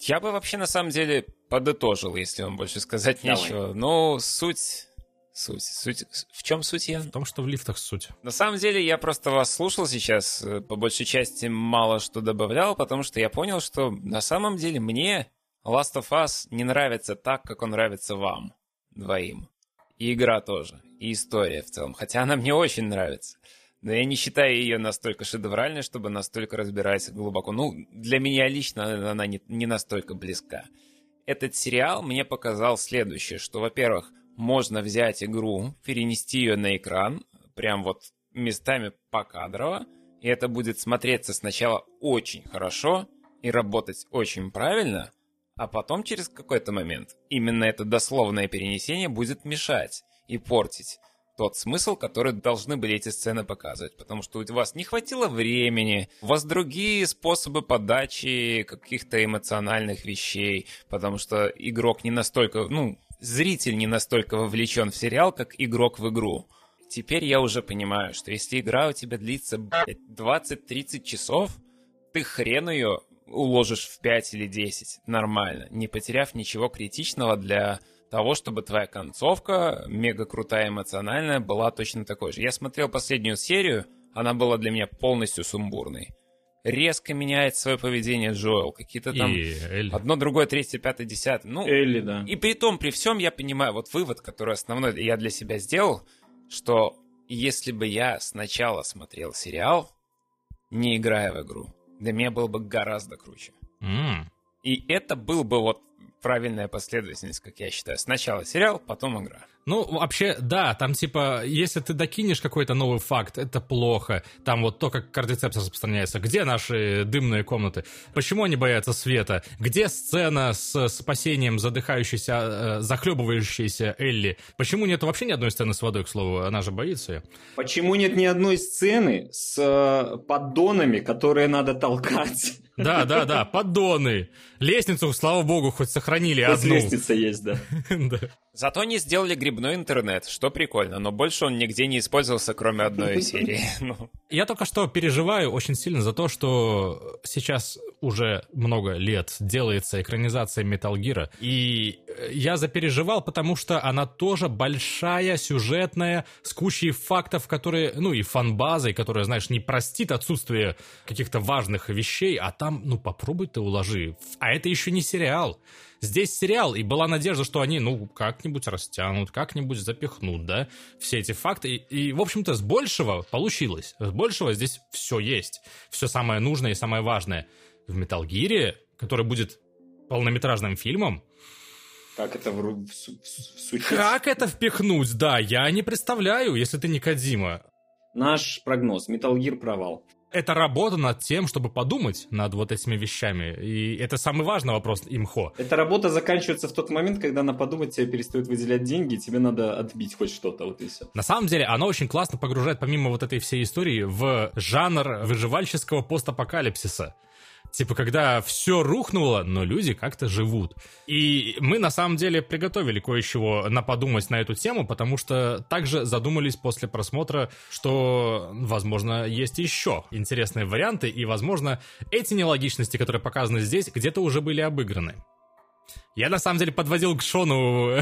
Я бы вообще на самом деле подытожил, если вам больше сказать Давай. нечего. Ну, суть... Суть. Суть. В чем суть я? В том, что в лифтах суть. На самом деле, я просто вас слушал сейчас, э, по большей части мало что добавлял, потому что я понял, что на самом деле мне Last of Us не нравится так, как он нравится вам двоим. И игра тоже, и история в целом, хотя она мне очень нравится. Но я не считаю ее настолько шедевральной, чтобы настолько разбираться глубоко. Ну, для меня лично она не, не настолько близка. Этот сериал мне показал следующее, что, во-первых, можно взять игру, перенести ее на экран, прям вот местами покадрово, и это будет смотреться сначала очень хорошо и работать очень правильно, а потом через какой-то момент именно это дословное перенесение будет мешать и портить тот смысл, который должны были эти сцены показывать, потому что у вас не хватило времени, у вас другие способы подачи каких-то эмоциональных вещей, потому что игрок не настолько, ну, зритель не настолько вовлечен в сериал, как игрок в игру. Теперь я уже понимаю, что если игра у тебя длится, блядь, 20-30 часов, ты хрен ее уложишь в 5 или 10 нормально, не потеряв ничего критичного для того, чтобы твоя концовка, мега крутая эмоциональная, была точно такой же. Я смотрел последнюю серию, она была для меня полностью сумбурной. Резко меняет свое поведение Джоэл. Какие-то там И Эль. одно, другое, третье, пятое, десятое. Ну, Элли, да. и при том, при всем, я понимаю, вот вывод, который основной я для себя сделал, что если бы я сначала смотрел сериал, не играя в игру, для меня было бы гораздо круче. М. И это был бы вот правильная последовательность, как я считаю. Сначала сериал, потом игра. Ну, вообще, да, там типа, если ты докинешь какой-то новый факт, это плохо. Там вот то, как кардицепс распространяется. Где наши дымные комнаты? Почему они боятся света? Где сцена с спасением задыхающейся, э, захлебывающейся Элли? Почему нет вообще ни одной сцены с водой, к слову? Она же боится ее. Почему нет ни одной сцены с э, поддонами, которые надо толкать? Да, да, да, поддоны. Лестницу, слава богу, хоть сохранили одну. лестница есть, да. [laughs] Да. Зато они сделали грибной интернет, что прикольно, но больше он нигде не использовался, кроме одной [laughs] серии. Ну, Я только что переживаю очень сильно за то, что сейчас уже много лет делается экранизация Metal Gear, и э, я запереживал, потому что она тоже большая, сюжетная, с кучей фактов, которые, ну и фанбазой, которая, знаешь, не простит отсутствие каких-то важных вещей, а там, ну попробуй ты уложи. А это еще не сериал. Здесь сериал, и была надежда, что они, ну, как-нибудь растянут, как-нибудь запихнут, да, все эти факты. И, и, в общем-то, с большего получилось. С большего здесь все есть. Все самое нужное и самое важное. В Metal Gear, который будет полнометражным фильмом, Как это в, ру- в су- в су- в сути? как это впихнуть? Да, я не представляю, если ты не Кадима. Наш прогноз. Metal Gear провал. Это работа над тем, чтобы подумать над вот этими вещами. И это самый важный вопрос имхо. Эта работа заканчивается в тот момент, когда на подумать тебе перестают выделять деньги, и тебе надо отбить хоть что-то, вот и все. На самом деле, оно очень классно погружает, помимо вот этой всей истории, в жанр выживальческого постапокалипсиса. Типа, когда все рухнуло, но люди как-то живут. И мы, на самом деле, приготовили кое-чего на подумать на эту тему, потому что также задумались после просмотра, что, возможно, есть еще интересные варианты, и, возможно, эти нелогичности, которые показаны здесь, где-то уже были обыграны. Я на самом деле подводил к Шону.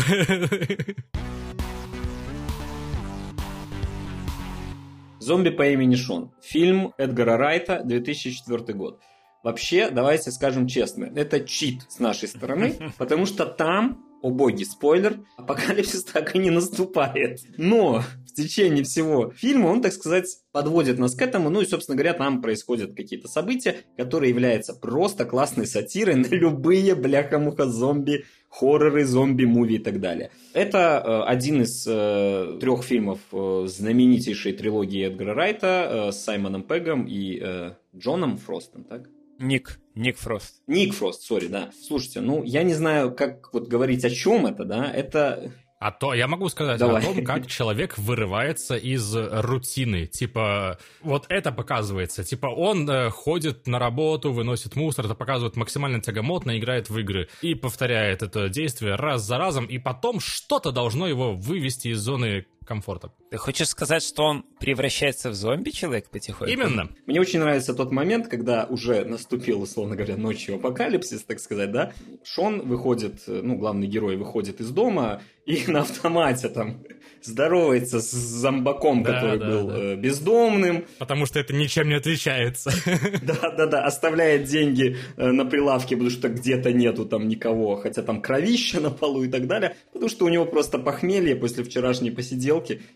«Зомби по имени Шон». Фильм Эдгара Райта, 2004 год. Вообще, давайте скажем честно, это чит с нашей стороны, [laughs] потому что там о боги, спойлер, апокалипсис так и не наступает. Но в течение всего фильма он, так сказать, подводит нас к этому. Ну и, собственно говоря, там происходят какие-то события, которые являются просто классной сатирой на любые бляха-муха зомби, хорроры, зомби-муви и так далее. Это э, один из э, трех фильмов э, знаменитейшей трилогии Эдгара Райта э, с Саймоном Пегом и э, Джоном Фростом, так? Ник, Ник Фрост. Ник Фрост, сори, да. Слушайте, ну, я не знаю, как вот говорить о чем это, да, это... А то я могу сказать Давай. о том, как человек вырывается из рутины. Типа, вот это показывается. Типа, он э, ходит на работу, выносит мусор, это показывает максимально тягомотно, играет в игры и повторяет это действие раз за разом, и потом что-то должно его вывести из зоны комфорта. Ты хочешь сказать, что он превращается в зомби-человек потихоньку? Именно. Мне очень нравится тот момент, когда уже наступил, условно говоря, ночью апокалипсис, так сказать, да. Шон выходит, ну, главный герой выходит из дома и [laughs] на автомате там здоровается с зомбаком, Да, который да, был да. э, бездомным, Потому что это ничем не отличается. [laughs] Да-да-да, оставляет деньги э, на прилавке, потому что где-то нету там никого, хотя там кровища на полу и так далее, потому что у него просто похмелье после вчерашней посиделки,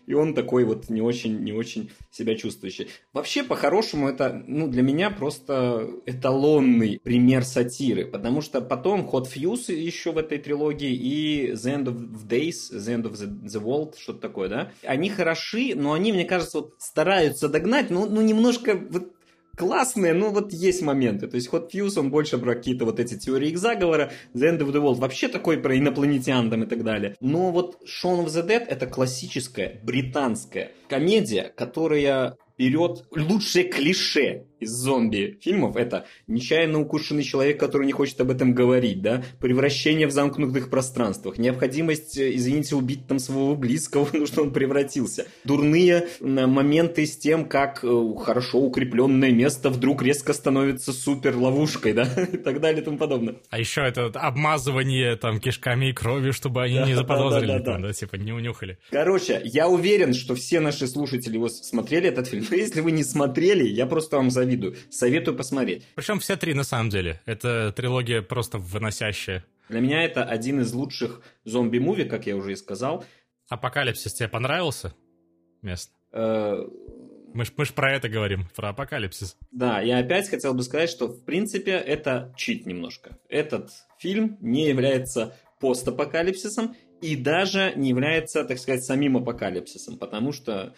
и он такой вот не очень, не очень себя чувствующий. Вообще, по-хорошему, это, ну, для меня просто эталонный пример сатиры, потому что потом Hot Fuse еще в этой трилогии и The End of Days, The End of the, the World, что-то такое, да, они хороши, но они, мне кажется, вот стараются догнать, ну, ну немножко вот классные, но вот есть моменты. То есть Hot Fuse, он больше про какие-то вот эти теории их заговора, The End of the World вообще такой про инопланетян там и так далее. Но вот Shaun of the Dead это классическая британская комедия, которая берет лучшее клише из зомби-фильмов. Это нечаянно укушенный человек, который не хочет об этом говорить, да, превращение в замкнутых пространствах, необходимость, э, извините, убить там своего близкого, [laughs] ну что он превратился, дурные моменты с тем, как э, хорошо укрепленное место вдруг резко становится супер ловушкой, да, [laughs] и так далее и тому подобное. А еще это обмазывание там кишками и кровью, чтобы они [laughs] Да, не заподозрили, да, да, там, да. да, типа не унюхали. Короче, я уверен, что все наши слушатели его смотрели этот фильм. Но если вы не смотрели, я просто вам завидую. Советую посмотреть. Причем все три на самом деле. Это трилогия просто выносящая. Для меня это один из лучших зомби-муви, как я уже и сказал. Апокалипсис тебе понравился? Место. Э, Мы ж, мы ж про это говорим, про апокалипсис. Да, я опять хотел бы сказать, что в принципе это чит немножко. Этот фильм не является постапокалипсисом и даже не является, так сказать, самим апокалипсисом, потому что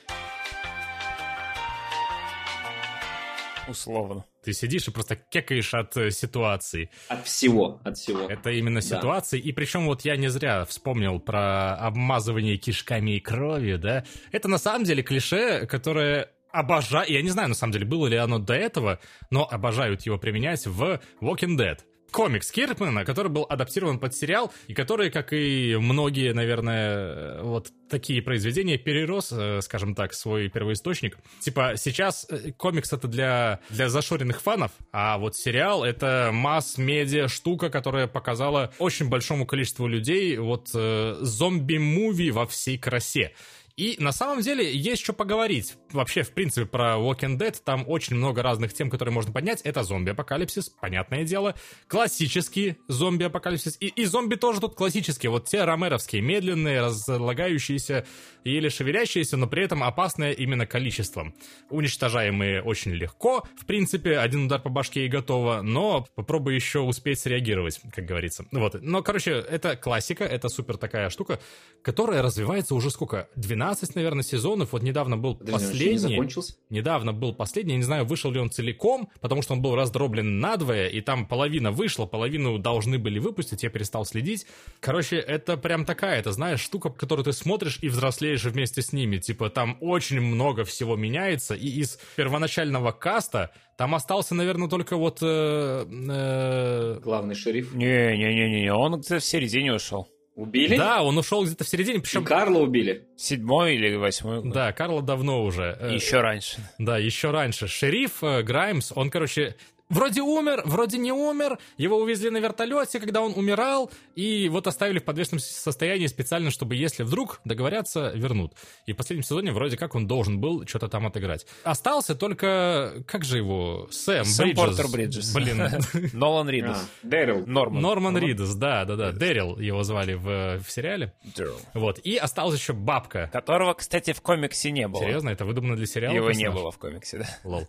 Условно. Ты сидишь и просто кекаешь от э, ситуации. от всего, от всего. Это именно Да. ситуации. И причем вот я не зря вспомнил про обмазывание кишками и кровью, да. Это на самом деле клише, которое обожаю. Я не знаю, на самом деле, было ли оно до этого, но обожают его применять в Walking Dead. Комикс Киркмана, который был адаптирован под сериал, и который, как и многие, наверное, вот такие произведения, перерос, э, скажем так, свой первоисточник. Типа, сейчас э, комикс это для, для зашоренных фанов, а вот сериал это масс-медиа штука, которая показала очень большому количеству людей вот э, зомби-муви во всей красе. И на самом деле есть что поговорить. Вообще, в принципе, про Walking Dead там очень много разных тем, которые можно поднять. Это зомби-апокалипсис, понятное дело. Классический зомби-апокалипсис. И, и зомби тоже тут классические. Вот те ромеровские, медленные, разлагающиеся, еле шевелящиеся, но при этом опасные именно количеством. Уничтожаемые очень легко, в принципе, один удар по башке и готово, но попробуй еще успеть среагировать, как говорится. Вот. Но, короче, это классика, это супер такая штука, которая развивается уже сколько? 12, наверное, сезонов. Вот недавно был он еще не последний. закончился? Недавно был последний, я не знаю, вышел ли он целиком, потому что он был раздроблен надвое, и там половина вышла, половину должны были выпустить, я перестал следить. Короче, это прям такая, это знаешь, штука, которую ты смотришь и взрослеешь вместе с ними. Типа, там очень много всего меняется, и из первоначального каста там остался, наверное, только вот... э, э, Главный шериф. Не-не-не-не, он где-то в середине ушел. Убили? да, он ушел где-то в середине, И причем... Карла убили. Седьмой или восьмой год. Да, Карла давно уже. Э, Еще раньше. Да, еще раньше. Шериф э, Граймс, он, короче, вроде умер, вроде не умер, его увезли на вертолете, когда он умирал, и вот оставили в подвешенном состоянии специально, чтобы если вдруг договорятся, вернут. И в последнем сезоне вроде как он должен был что-то там отыграть. Остался только, как же его, Сэм, Сэм Бриджес. Портер Бриджес. Блин. [laughs] Нолан Ридус. А, Дэрил. Норман. Норман Ридус, да, да, да. Дэрил его звали в, в сериале. Дэрил. Вот. И осталась еще бабка. Которого, кстати, в комиксе не было. Серьезно, это выдумано для сериала? Его не было в комиксе, да. Лол.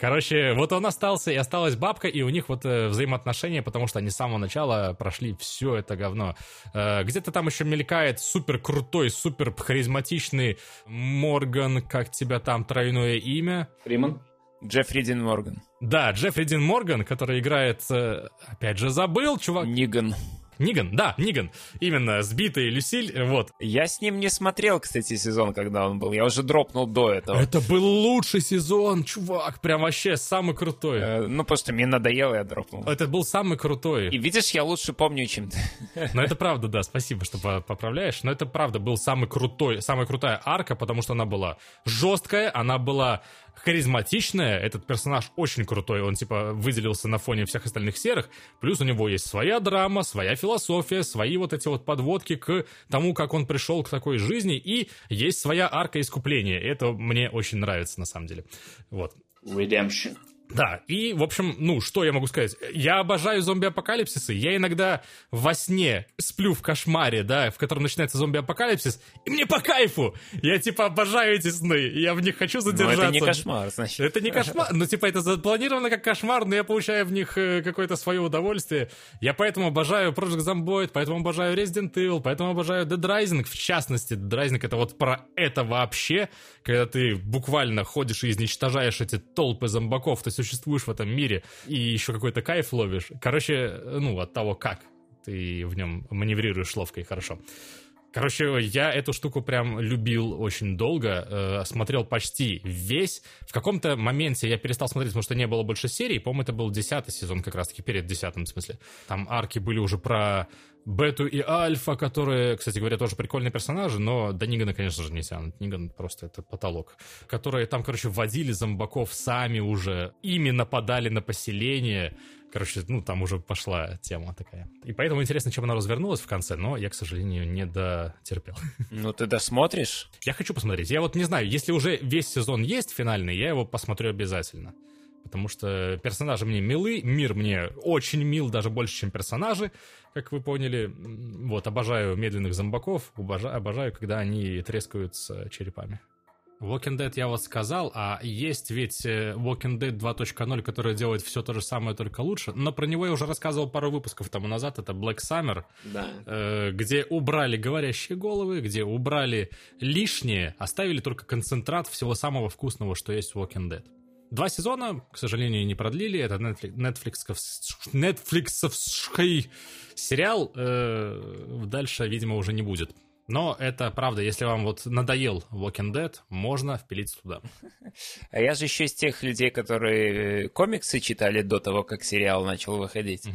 Короче, вот он остался, и осталась бабка, и у них вот э, взаимоотношения, потому что они с самого начала прошли все это говно. Э, где-то там еще мелькает супер крутой, супер харизматичный Морган, как тебя там тройное имя. Фриман. Джеффри Дин Морган. Да, Джеффри Дин Морган, который играет... э, опять же, забыл, чувак. Ниган. Ниган, да, Ниган. Именно, сбитый Люсиль, вот. Я с ним не смотрел, кстати, сезон, когда он был. Я уже дропнул до этого. Это был лучший сезон, чувак, прям вообще самый крутой. Э, Ну, просто мне надоело, я дропнул. Это был самый крутой. И видишь, я лучше помню, чем ты. [laughs] Но это правда, да, спасибо, что по- поправляешь. Но это правда был самый крутой, самая крутая арка, потому что она была жесткая, она была харизматичная. Этот персонаж очень крутой, он типа выделился на фоне всех остальных серых. Плюс у него есть своя драма, своя философия, свои вот эти вот подводки к тому, как он пришел к такой жизни. И есть своя арка искупления. Это мне очень нравится на самом деле. Вот. Redemption. Да, и, в общем, ну, что я могу сказать? Я обожаю зомби-апокалипсисы. Я иногда во сне сплю в кошмаре, да, в котором начинается зомби-апокалипсис, и мне по кайфу! Я, типа, обожаю эти сны, я в них хочу Но задержаться. это не кошмар, значит. Это не кошмар, ну, типа, это запланировано как кошмар, но я получаю в них э, какое-то свое удовольствие. Я поэтому обожаю Project Zomboid, поэтому обожаю Resident Evil, поэтому обожаю Dead Rising, в частности, Dead Rising это вот про это вообще, когда ты буквально ходишь и изничтожаешь эти толпы зомбаков, ты существуешь в этом мире и еще какой-то кайф ловишь. Короче, ну, от того, как ты в нем маневрируешь ловко и хорошо. Короче, я эту штуку прям любил очень долго, э, смотрел почти весь. В каком-то моменте я перестал смотреть, потому что не было больше серий. По-моему, это был десятый сезон, как раз-таки перед десятым, в смысле. Там арки были уже про Бету и Альфа, которые, кстати говоря, тоже прикольные персонажи, но до Нигана, конечно же, не тянут. Ниган просто это потолок. Которые там, короче, вводили зомбаков сами уже, ими нападали на поселение. Короче, ну, там уже пошла тема такая. И поэтому интересно, чем она развернулась в конце, но я, к сожалению, не дотерпел. Ну, ты досмотришь? Я хочу посмотреть. Я вот не знаю, если уже весь сезон есть финальный, я его посмотрю обязательно. Потому что персонажи мне милы, мир мне очень мил, даже больше, чем персонажи, как вы поняли. Вот, обожаю медленных зомбаков, обожаю, обожаю когда они трескаются черепами. Walking Dead я вот сказал, а есть ведь э, Walking Dead 2.0, который делает все то же самое, только лучше. Но про него я уже рассказывал пару выпусков тому назад. Это Black Summer, Да. э, где убрали говорящие головы, где убрали лишнее, оставили только концентрат всего самого вкусного, что есть в Walking Dead. Два сезона, к сожалению, не продлили. Это Netflix, Netflixовский сериал. э, дальше, видимо, уже не будет. Но это правда, если вам вот надоел Walking Dead, можно впилиться туда. А я же еще из тех людей, которые э, комиксы читали до того, как сериал начал выходить.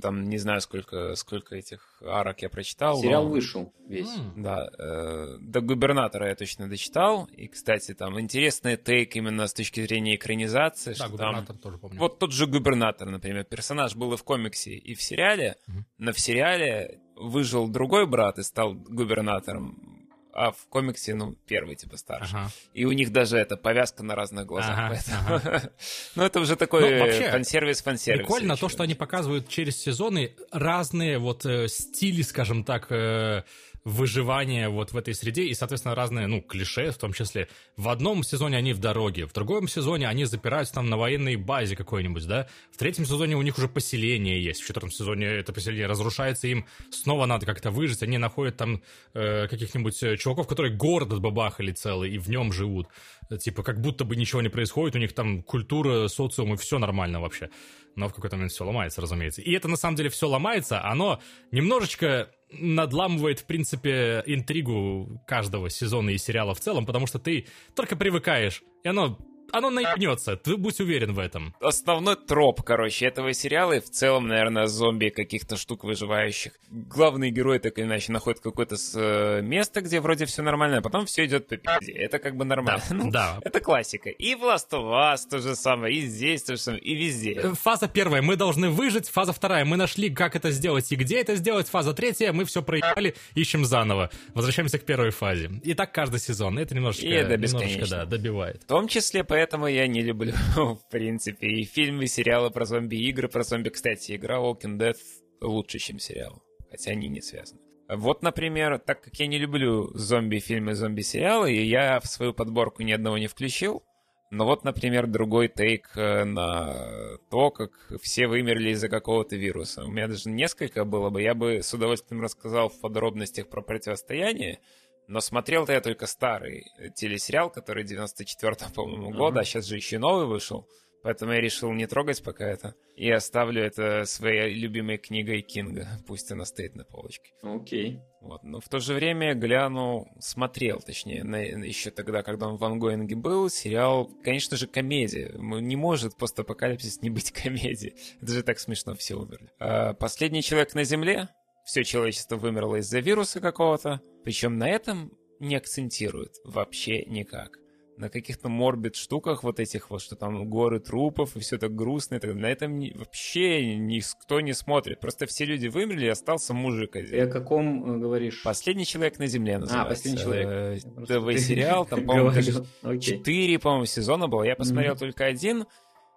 Там не знаю, сколько, сколько этих арок я прочитал. Сериал но- вышел весь. М. Да, э, до губернатора я точно дочитал. И, кстати, там интересный тейк именно с точки зрения экранизации. Да, что там губернатор тоже помню. Вот тот же губернатор, например, персонаж был и в комиксе, и в сериале, но в сериале выжил другой брат и стал губернатором, а в комиксе, ну, первый, типа, старший. Ага. И у них даже это повязка на разных глазах. Ага, поэтому... [laughs] ну, это уже такой Ну, вообще, фан-сервис, фан-сервис. Прикольно то, что они показывают через сезоны разные вот э, стили, скажем так, э, выживания вот в этой среде и, соответственно, разные, ну, клише в том числе. В одном сезоне они в дороге, в другом сезоне они запираются там на военной базе какой-нибудь, да. В третьем сезоне у них уже поселение есть, в четвертом сезоне это поселение разрушается, им снова надо как-то выжить, они находят там э, каких-нибудь э, чуваков, которые город отбабахали целый и в нем живут. Типа, как будто бы ничего не происходит, у них там культура, социум и все нормально вообще. Но в какой-то момент все ломается, разумеется. И это на самом деле все ломается, оно немножечко надламывает, в принципе, интригу каждого сезона и сериала в целом, потому что ты только привыкаешь, и оно оно наебнется, ты будь уверен в этом. Основной троп, короче, этого сериала и в целом, наверное, зомби каких-то штук выживающих. Главный герой так или иначе находит какое-то э, место, где вроде все нормально, а потом все идет по пизде. Это как бы нормально. Да, ну, да. Это классика. И в Last of Us то же самое, и здесь то же самое, и везде. Э, фаза первая, мы должны выжить. Фаза вторая, мы нашли, как это сделать и где это сделать. Фаза третья, мы все проебали, ищем заново. Возвращаемся к первой фазе. И так каждый сезон. Это немножечко, И это немножечко да, добивает. В том числе поэтому я не люблю, [laughs] в принципе, и фильмы, и сериалы про зомби, и игры про зомби. Кстати, игра Walking Dead лучше, чем сериал, хотя они не связаны. Вот, например, так как я не люблю зомби-фильмы, зомби-сериалы, и я в свою подборку ни одного не включил, но вот, например, другой тейк э, на то, как все вымерли из-за какого-то вируса. У меня даже несколько было бы. Я бы с удовольствием рассказал в подробностях про противостояние, но смотрел-то я только старый телесериал, который 94-го, по-моему, года, uh-huh. а сейчас же еще новый вышел. Поэтому я решил не трогать пока это. И оставлю это своей любимой книгой Кинга. [laughs] Пусть она стоит на полочке. Окей. Okay. Вот. Но в то же время глянул, смотрел, точнее, на, еще тогда, когда он в ангоинге был, сериал, конечно же, комедия. Не может постапокалипсис не быть [laughs] комедией. Это же так смешно, все умерли. А «Последний человек на Земле» все человечество вымерло из-за вируса какого-то. Причем на этом не акцентируют вообще никак на каких-то морбит штуках вот этих вот, что там горы трупов и все так грустно. И так, на этом не, вообще никто не смотрит. Просто все люди вымерли, и остался мужик один. И о каком э, говоришь? «Последний человек на земле» называется. А, «Последний человек». ТВ-сериал, там, [laughs] по-моему, четыре, по-моему, сезона было. Я посмотрел только один,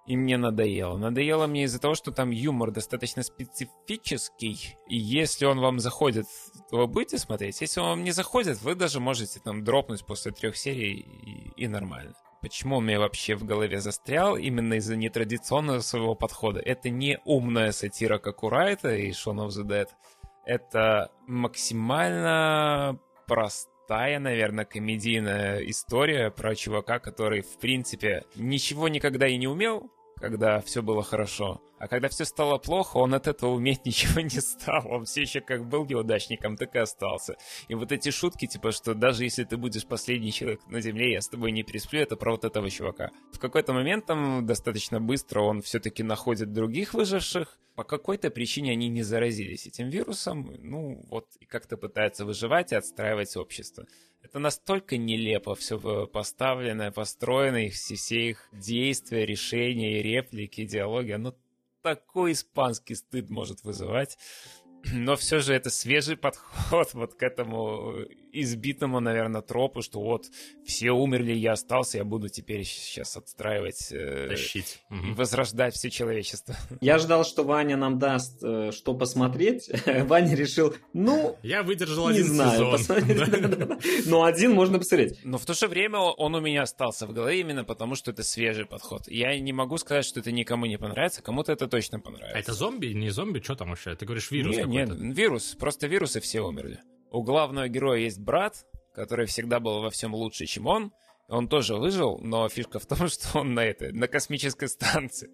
и мне надоело. Надоело мне из-за того, что там юмор достаточно специфический, и если он вам заходит, то вы будете смотреть. Если он вам не заходит, вы даже можете там дропнуть после трех серий и, и нормально. Почему он мне вообще в голове застрял? Именно из-за нетрадиционного своего подхода. Это не умная сатира, как у Райта и Shaun of. Это максимально простая, наверное, комедийная история про чувака, который, в принципе, ничего никогда и не умел, когда все было хорошо. А когда все стало плохо, он от этого уметь [laughs] ничего не стал. Он все еще как был неудачником, так и остался. И вот эти шутки, типа, что даже если ты будешь последний человек на Земле, я с тобой не пересплю, это про вот этого чувака. В какой-то момент там достаточно быстро он все-таки находит других выживших. По какой-то причине они не заразились этим вирусом. Ну, вот, и как-то пытаются выживать и отстраивать общество. Это настолько нелепо все поставлено, построено, их все, все их действия, решения, реплики, диалоги, оно такой испанский стыд может вызывать. Но все же это свежий подход вот к этому избитому, наверное, тропу, что вот все умерли, я остался, я буду теперь сейчас отстраивать, э, Тащить. и возрождать все человечество. Я ждал, что Ваня нам даст, э, что посмотреть. [laughs] Ваня решил, ну... Я выдержал один знаю, сезон. [laughs] Но один можно посмотреть. Но в то же время он у меня остался в голове именно потому, что это свежий подход. Я не могу сказать, что это никому не понравится, кому-то это точно понравится. А это зомби? Не зомби? Что там вообще? Ты говоришь вирус Нет, нет, вирус. Просто вирусы все умерли. У главного героя есть брат, который всегда был во всем лучше, чем он. Он тоже выжил, но фишка в том, [laughs] что он на этой, на космической станции.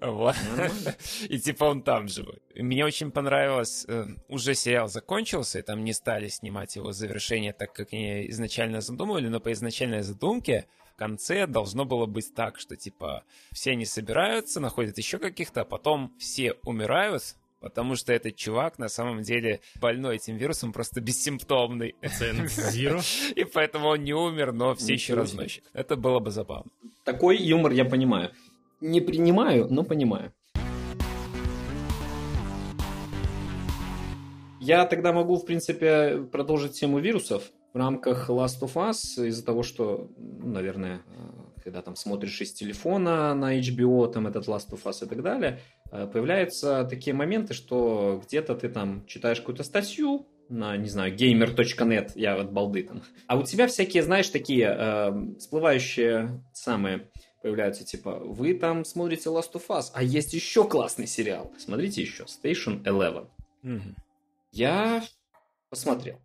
Вот. [laughs] И типа он там живой. Мне очень понравилось, э, уже сериал закончился, и там не стали снимать его завершение так, как они изначально задумывали, но по изначальной задумке в конце должно было быть так, что типа все они собираются, находят еще каких-то, а потом все умирают, Потому что этот чувак на самом деле больной этим вирусом, просто [laughs] бессимптомный. [laughs] И поэтому он не умер, но все еще разносчик. Это было бы забавно. Такой юмор я понимаю. Не принимаю, но понимаю. Я тогда могу, в принципе, продолжить тему вирусов в рамках Last of Us из-за того, что, ну, наверное, когда там смотришь из телефона на HBO, там этот Last of Us и так далее, э, появляются такие моменты, что где-то ты там читаешь какую-то статью, на, не знаю, gamer.net, я от балды там. А у тебя всякие, знаешь, такие э, всплывающие самые появляются, типа, вы там смотрите Last of Us, а есть еще классный сериал. Смотрите еще, Station Eleven. Угу. Я посмотрел.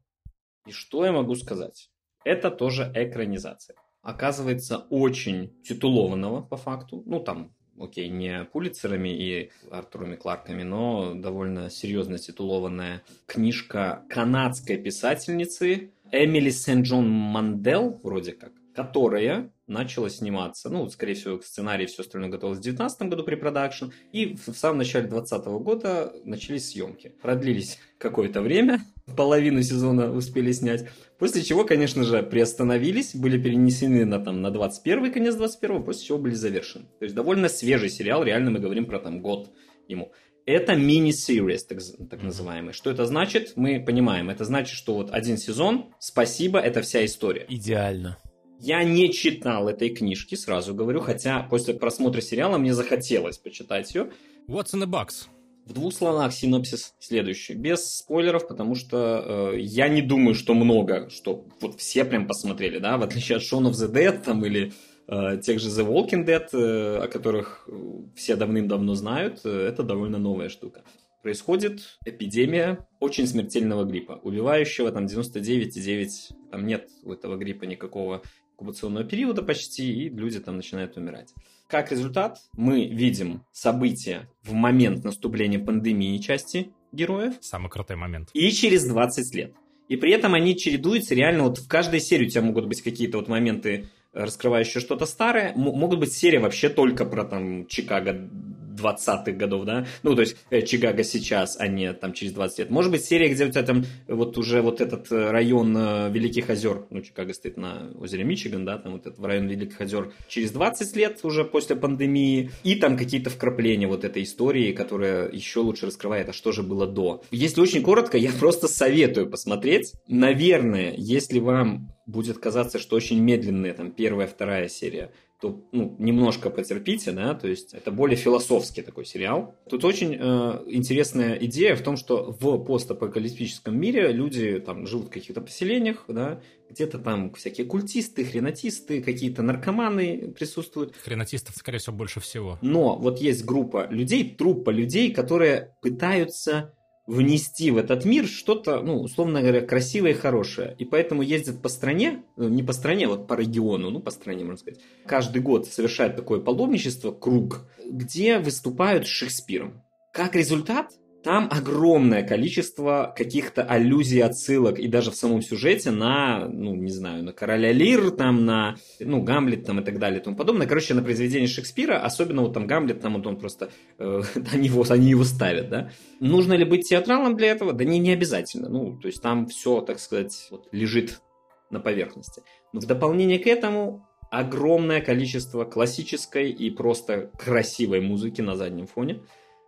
И что я могу сказать? Это тоже экранизация оказывается очень титулованного по факту. Ну, там, окей, не Пулицерами и Артурами Кларками, но довольно серьезно титулованная книжка канадской писательницы Эмили Сен-Джон Мандел, вроде как. которая начала сниматься, ну, скорее всего, сценарий и все остальное готовилось в 2019 году при продакшн, и в самом начале 2020 года начались съемки. Продлились какое-то время, половину сезона успели снять, после чего, конечно же, приостановились, были перенесены на, там, на 21 конец 21 после чего были завершены. То есть довольно свежий сериал, реально мы говорим про там год ему. Это мини-series, так, так называемый. Что это значит? Мы понимаем. Это значит, что вот один сезон, спасибо, это вся история. Идеально. Я не читал этой книжки, сразу говорю, хотя после просмотра сериала мне захотелось почитать ее. What's in the box? В двух словах синопсис следующий, без спойлеров, потому что э, я не думаю, что много, что вот все прям посмотрели, да, в отличие от Shaun of the Dead там или э, тех же The Walking Dead, э, о которых все давным-давно знают, э, это довольно новая штука. Происходит эпидемия очень смертельного гриппа, убивающего там 99,9, там нет у этого гриппа никакого инкубационного периода почти, и люди там начинают умирать. Как результат, мы видим события в момент наступления пандемии части героев. Самый крутой момент. И через 20 лет. И при этом они чередуются реально, вот в каждой серии у тебя могут быть какие-то вот моменты, раскрывающие что-то старое. М- могут быть серии вообще только про там Чикаго 20-х годов, да, ну, то есть э, Чикаго сейчас, а не там через 20 лет. Может быть, серия, где у тебя там вот уже вот этот э, район э, Великих озер, ну, Чикаго стоит на озере Мичиган, да, там вот этот район Великих озер через 20 лет уже после пандемии, и там какие-то вкрапления вот этой истории, которая еще лучше раскрывает, а что же было до. Если очень коротко, я просто советую посмотреть. Наверное, если вам будет казаться, что очень медленная там первая, вторая серия, то ну, немножко потерпите, да, то есть это более философский такой сериал. Тут очень э, интересная идея в том, что в постапокалиптическом мире люди там живут в каких-то поселениях, да, где-то там всякие культисты, хренатисты, какие-то наркоманы присутствуют. Хренатистов, скорее всего, больше всего. Но вот есть группа людей, труппа людей, которые пытаются внести в этот мир что-то, ну, условно говоря, красивое и хорошее. И поэтому ездят по стране, ну, не по стране, а вот по региону, ну, по стране, можно сказать. Каждый год совершают такое паломничество, круг, где выступают с Шекспиром. Как результат, там огромное количество каких-то аллюзий, отсылок и даже в самом сюжете на, ну, не знаю, на Короля Лир, там, на, ну, Гамлет там и так далее и тому подобное. Короче, на произведение Шекспира, особенно вот там Гамлет, там вот он просто, э, [laughs] они, его, они его ставят, да. Нужно ли быть театралом для этого? Да не, не обязательно. Ну, то есть там все, так сказать, вот, лежит на поверхности. Но в дополнение к этому огромное количество классической и просто красивой музыки на заднем фоне.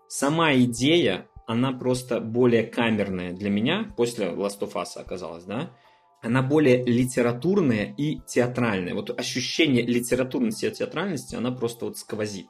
Сама идея она просто более камерная для меня, после Last of Us оказалось, да, она более литературная и театральная. Вот ощущение литературности и театральности, она просто вот сквозит.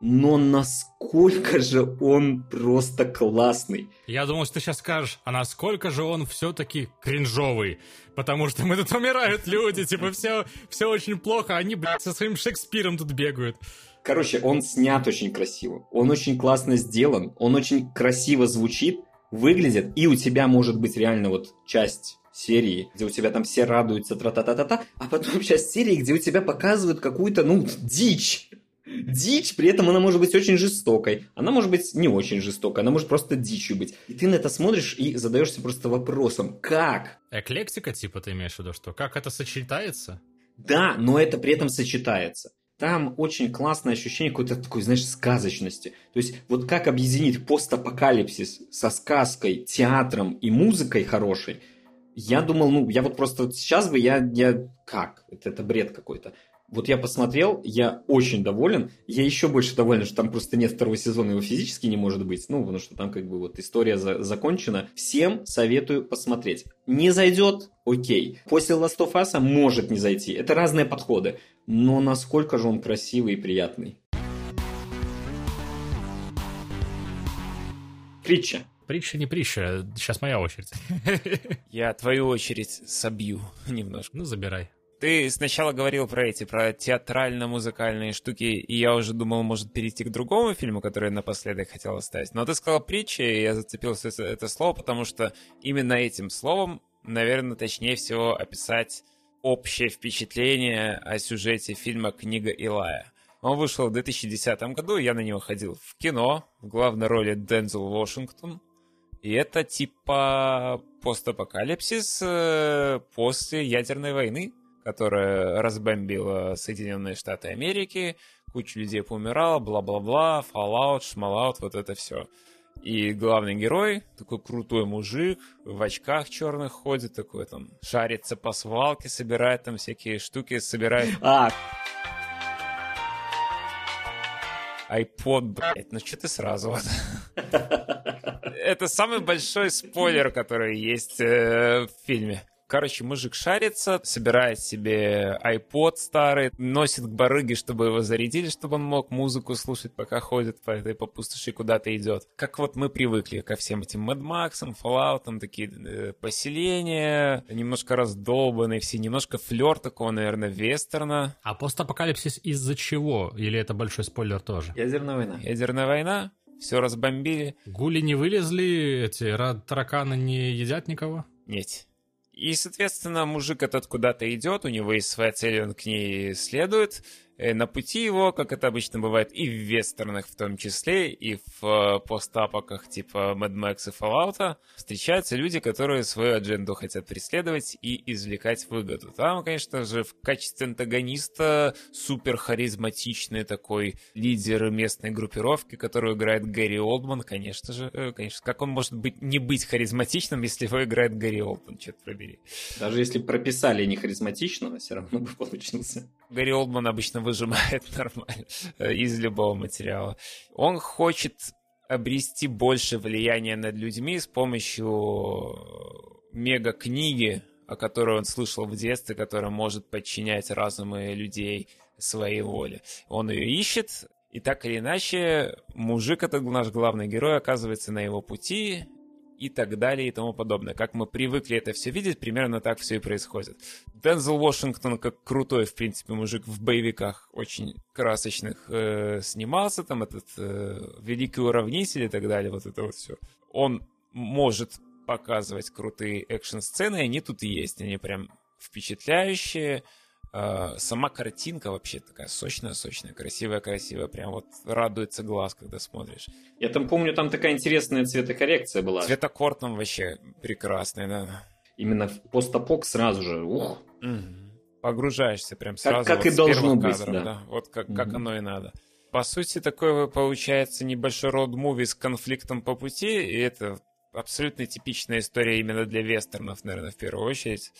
Но насколько же он просто классный. Я думал, что ты сейчас скажешь, а насколько же он все-таки кринжовый. Потому что мы тут умирают люди, типа все, все очень плохо, а они, блядь, со своим Шекспиром тут бегают. Короче, он снят очень красиво. Он очень классно сделан. Он очень красиво звучит, выглядит. И у тебя может быть реально вот часть серии, где у тебя там все радуются, тра-та-та-та-та, а потом [laughs] часть серии, где у тебя показывают какую-то, ну, дичь. Дичь, при этом она может быть очень жестокой, она может быть не очень жестокой, она может просто дичью быть. И ты на это смотришь и задаешься просто вопросом, как? Эклектика, типа, ты имеешь в виду, что? Как это сочетается? Да, но это при этом сочетается там очень классное ощущение какой-то такой, знаешь, сказочности. То есть вот как объединить постапокалипсис со сказкой, театром и музыкой хорошей, я думал, ну, я вот просто вот сейчас бы, я, я как? Это, это бред какой-то. Вот я посмотрел, я очень доволен. Я еще больше доволен, что там просто нет второго сезона, его физически не может быть. Ну, потому что там как бы вот история за закончена. Всем советую посмотреть. Не зайдет? Окей. После Last of Us может не зайти. Это разные подходы. Но насколько же он красивый и приятный. Притча. Притча не притча, сейчас моя очередь. [laughs] Я твою очередь собью немножко. Ну, забирай. Ты сначала говорил про эти, про театрально-музыкальные штуки, и я уже думал, может перейти к другому фильму, который я напоследок хотел оставить. Но ты сказал притча, и я зацепился за это слово, потому что именно этим словом, наверное, точнее всего описать общее впечатление о сюжете фильма «Книга Илая». Он вышел в 2010 году, я на него ходил в кино, в главной роли Дензел Вашингтон. И это типа постапокалипсис э, после ядерной войны которая разбомбила Соединенные Штаты Америки, куча людей поумирала, бла-бла-бла, Fallout, шмалаут, вот это все. И главный герой, такой крутой мужик, в очках черных ходит, такой там, шарится по свалке, собирает там всякие штуки, собирает... [laughs] А, iPod, блядь, ну что ты сразу вот? [laughs] Это самый большой спойлер, который есть э, в фильме. Короче, мужик шарится, собирает себе iPod старый, носит к барыге, чтобы его зарядили, чтобы он мог музыку слушать, пока ходит по этой по пустоши куда-то идет. Как вот мы привыкли ко всем этим Mad Max, Fallout, такие э, поселения, немножко раздолбанные все, немножко флер такого, наверное, вестерна. А постапокалипсис из-за чего? Или это большой спойлер тоже? ядерная война. Ядерная война, все разбомбили. Гули не вылезли, эти ра- тараканы не едят никого? Нет. И, соответственно, мужик этот куда-то идет, у него есть своя цель, он к ней следует. Э, На пути его, как это обычно бывает, и в вестернах в том числе, и в э, постапоках типа Mad Max и Fallout, встречаются люди, которые свою адженду хотят преследовать и извлекать выгоду. Там, конечно же, в качестве антагониста супер харизматичный такой лидер местной группировки, которую играет Гэри Олдман, конечно же. э, Конечно, как он может быть не быть харизматичным, если его играет Гэри Олдман, черт побери. Даже если прописали не харизматичного, все равно бы получился. Гарри Олдман обычно выжимает [laughs] нормально э, из любого материала. Он хочет обрести больше влияния над людьми с помощью мега-книги, о которой он слышал в детстве, которая может подчинять разумы людей своей воле. Он ее ищет, и так или иначе, мужик, это наш главный герой, оказывается на его пути, и так далее и тому подобное. Как мы привыкли это все видеть, примерно так все и происходит. Дензел Вашингтон, как крутой, в принципе, мужик в боевиках, очень красочных, э, снимался, там этот э, великий уравнитель и так далее, вот это вот все. Он может показывать крутые экшн-сцены, они тут и есть, они прям впечатляющие. Э, Сама картинка вообще такая сочная-сочная, красивая-красивая, прям вот радуется глаз, когда смотришь. Я там помню, там такая интересная цветокоррекция была. Цветокор там вообще прекрасный, да. Именно постапок сразу же. Ух. Погружаешься прям сразу. как вот и должно быть, кадров, да. Вот как, как Мгм. оно и надо. По сути, такой получается небольшой род-муви с конфликтом по пути, и это абсолютно типичная история именно для вестернов, наверное, в первую очередь.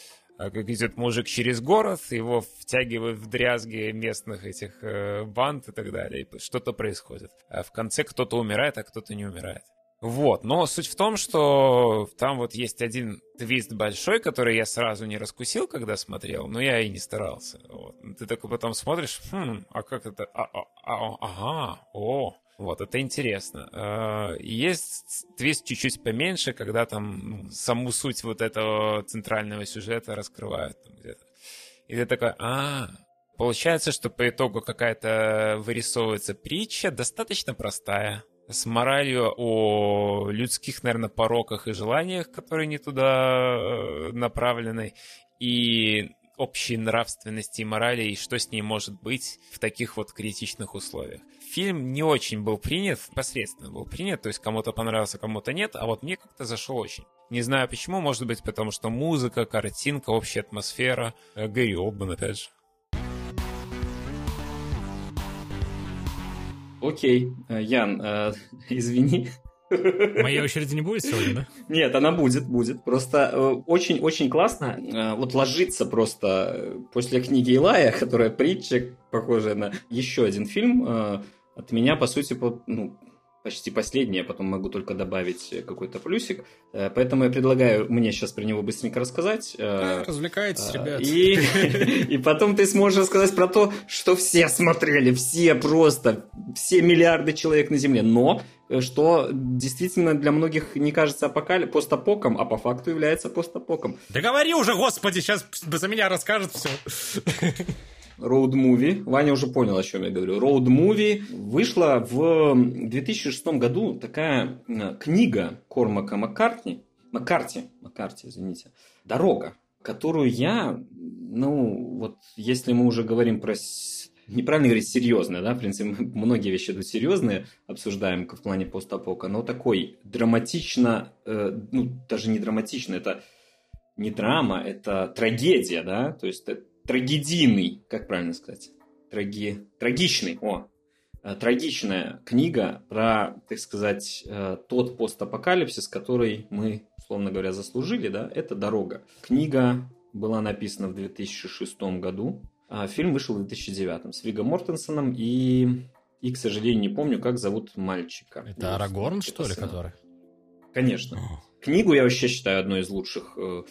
А Как идет мужик через город, его втягивают в дрязги местных этих э, банд и так далее, что-то происходит. А в конце кто-то умирает, а кто-то не умирает. Вот, но суть в том, что там вот есть один твист большой, который я сразу не раскусил, когда смотрел, но я и не старался. Вот. Ты такой потом смотришь, хм, а как это? А, а, а, ага, о, вот, это интересно. Э, Есть твист чуть-чуть поменьше, когда там ну, саму суть вот этого центрального сюжета раскрывают там где-то. И ты такой, а, Получается, что по итогу какая-то вырисовывается притча, достаточно простая, с моралью о людских, наверное, пороках и желаниях, которые не туда э, направлены, и общей нравственности и морали, и что с ней может быть в таких вот критичных условиях. Фильм не очень был принят, посредственно был принят, то есть кому-то понравился, кому-то нет, а вот мне как-то зашел очень. Не знаю почему, может быть потому что музыка, картинка, общая атмосфера, э, Гэри Олдман опять же. Окей, Э, Ян, э, [laughs] извини. Моей очереди не будет сегодня, да? [laughs] Нет, она будет, будет. Просто очень-очень классно э, вот ложиться просто после книги Илая, которая притча, похожая на еще один фильм, от меня, по сути, по- ну, почти последний, я потом могу только добавить какой-то плюсик. Э, Поэтому я предлагаю мне сейчас про него быстренько рассказать. э, Развлекайтесь, а, ребят. И, [laughs] и потом ты сможешь рассказать про то, что все смотрели, все просто, все миллиарды человек на Земле. Но что действительно для многих не кажется апокали... постапоком, а по факту является постапоком. Да говори уже, господи, сейчас за меня расскажет все. [laughs] Роуд-муви. Ваня уже понял, о чем я говорю. Роуд-муви. Вышла в 2006 году такая книга Кормака Маккартни. Маккарти. Маккарти, извините. «Дорога», которую я, ну, вот если мы уже говорим про... Неправильно говорить серьезное, да, в принципе, мы [laughs] многие вещи тут серьезные обсуждаем в плане постапока, но такой драматично, э, ну, даже не драматично, это не драма, это трагедия, да, то есть э, трагедийный, как правильно сказать, траги, трагичный, о, э, трагичная книга про, так сказать, э, тот постапокалипсис, который мы, условно говоря, заслужили, да, это «Дорога». Книга была написана в 2006 году, а фильм вышел в 2009 с Виго Мортенсоном и, и, к сожалению, не помню, как зовут мальчика. Это Арагорн, что ли, который? Конечно. Книгу я вообще считаю одной из лучших э,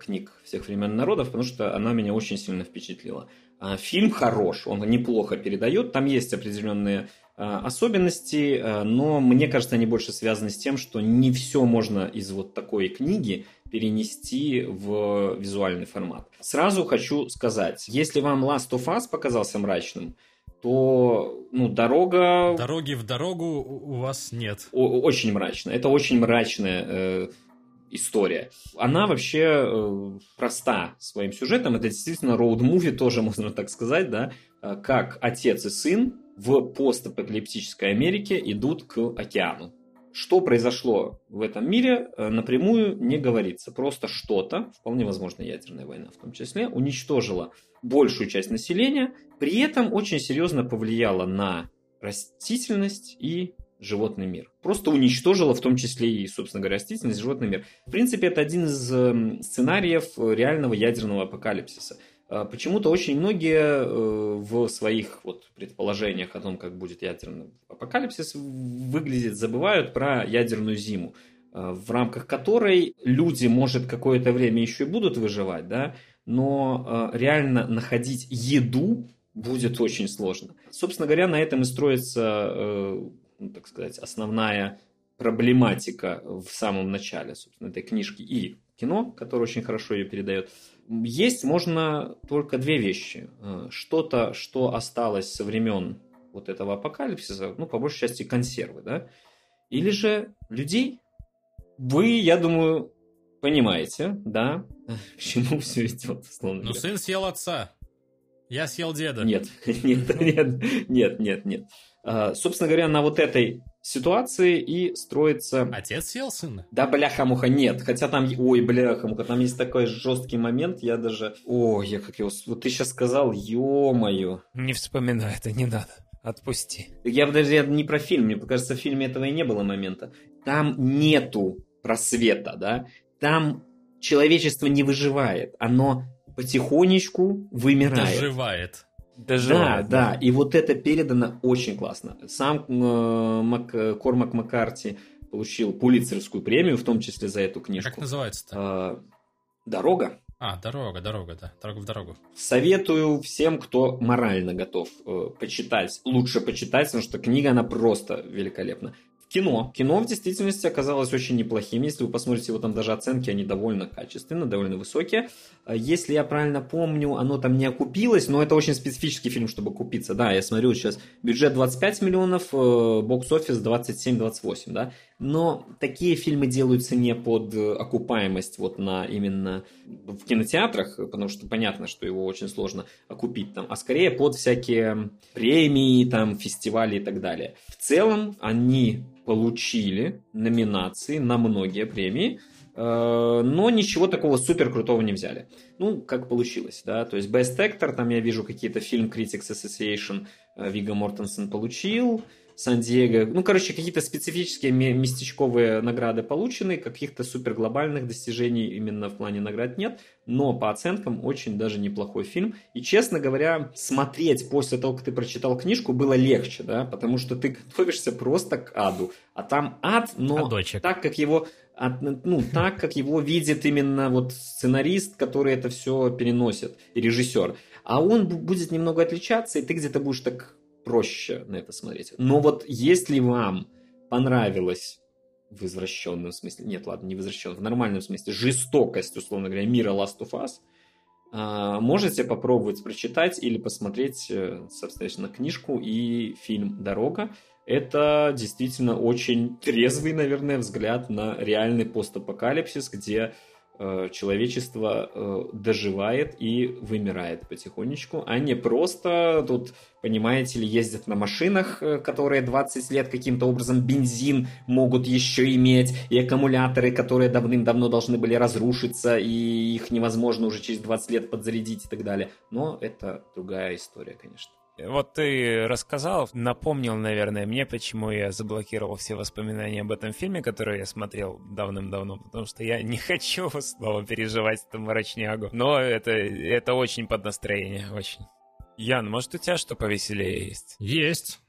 книг всех времен народов, потому что она меня очень сильно впечатлила. А фильм хорош, он неплохо передает, там есть определенные э, особенности, э, но мне кажется, они больше связаны с тем, что не все можно из вот такой книги перенести в визуальный формат. Сразу хочу сказать, если вам Last of Us показался мрачным, то ну, дорога... Дороги в дорогу у вас нет. Очень мрачно. Это очень мрачная э, история. Она вообще э, проста своим сюжетом. Это действительно роуд-муви, тоже [laughs] можно так сказать, да, э, как отец и сын в постапокалиптической Америке идут к океану. Что произошло в этом мире, э, напрямую не говорится. Просто что-то, вполне возможно ядерная война в том числе, уничтожила большую часть населения, при этом очень серьезно повлияла на растительность и животный мир. Просто уничтожила в том числе и, собственно говоря, растительность, животный мир. В принципе, это один из эм, сценариев реального ядерного апокалипсиса. А, почему-то очень многие э, в своих вот предположениях о том, как будет ядерный апокалипсис выглядит, забывают про ядерную зиму, э, в рамках которой люди, может, какое-то время еще и будут выживать, да, но э, реально находить еду будет очень сложно. Собственно говоря, на этом и строится, ну, так сказать, основная проблематика в самом начале, собственно, этой книжки и кино, которое очень хорошо ее передает. Есть можно только две вещи. Э, что-то, что осталось со времен вот этого апокалипсиса, ну, по большей части консервы, да, или же людей. Вы, я думаю, понимаете, да, [laughs] к чему все идет, условно Ну, сын съел отца. Я съел деда. Нет, [laughs] нет, нет, нет, нет, нет. А, собственно говоря, на вот этой ситуации и строится... Отец съел сына? Да, бляха-муха, нет. Хотя там, ой, бляха-муха, там есть такой жесткий момент, я даже... Ой, я как его... Вот ты сейчас сказал, ё-моё. Не вспоминай, это не надо. Отпусти. Я даже я не про фильм, мне кажется, в фильме этого и не было момента. Там нету просвета, да? Там человечество не выживает. Оно потихонечку вымирает. Доживает. Доживает. Да, да, и вот это передано очень классно. Сам э, Мак, Кормак Маккарти получил Пулицерскую премию, в том числе за эту книжку. Как называется-то? Э, Дорога. А, дорога, дорога, да. Дорога в дорогу. Советую всем, кто морально готов э, почитать. Лучше почитать, потому что книга, она просто великолепна кино. Кино в действительности оказалось очень неплохим. Если вы посмотрите, его там даже оценки, они довольно качественные, довольно высокие. А если я правильно помню, оно там не окупилось, но это очень специфический фильм, чтобы купиться. Да, я смотрю сейчас бюджет 25 миллионов, э, бокс-офис 27-28, да. Но такие фильмы делаются не под э, окупаемость вот на именно в кинотеатрах, потому что понятно, что его очень сложно окупить там, а скорее под всякие премии, там, фестивали и так далее. В целом они получили номинации на многие премии, э, но ничего такого супер крутого не взяли. Ну, как получилось, да, то есть Best Actor, там я вижу какие-то фильм Critics Association э, Вига Мортенсен получил, Сан-Диего. Ну, короче, какие-то специфические местечковые награды получены, каких-то супер глобальных достижений именно в плане наград нет, но по оценкам очень даже неплохой фильм. И, честно говоря, смотреть после того, как ты прочитал книжку, было легче, да, потому что ты готовишься просто к аду. А там ад, но Адочек. так, как его ну, так, как его видит именно вот сценарист, который это все переносит, и режиссер. А он будет немного отличаться, и ты где-то будешь так проще на это смотреть. Но вот если вам понравилось в извращенном смысле, нет, ладно, не в извращенном, в нормальном смысле, жестокость, условно говоря, мира Last of Us, а, можете попробовать прочитать или посмотреть, э, соответственно, книжку и фильм «Дорога». Это действительно очень трезвый, наверное, взгляд на реальный постапокалипсис, где человечество э, доживает и вымирает потихонечку, а не просто тут, понимаете ли, ездят на машинах, э, которые 20 лет каким-то образом бензин могут еще иметь, и аккумуляторы, которые давным-давно должны были разрушиться, и их невозможно уже через 20 лет подзарядить и так далее. Но это другая история, конечно. Вот ты рассказал, напомнил, наверное, мне, почему я заблокировал все воспоминания об этом фильме, который я смотрел давным-давно, потому что я не [laughs] хочу снова переживать эту мрачнягу. Но это, это очень под настроение, очень. Ян, может у тебя что повеселее есть? Есть.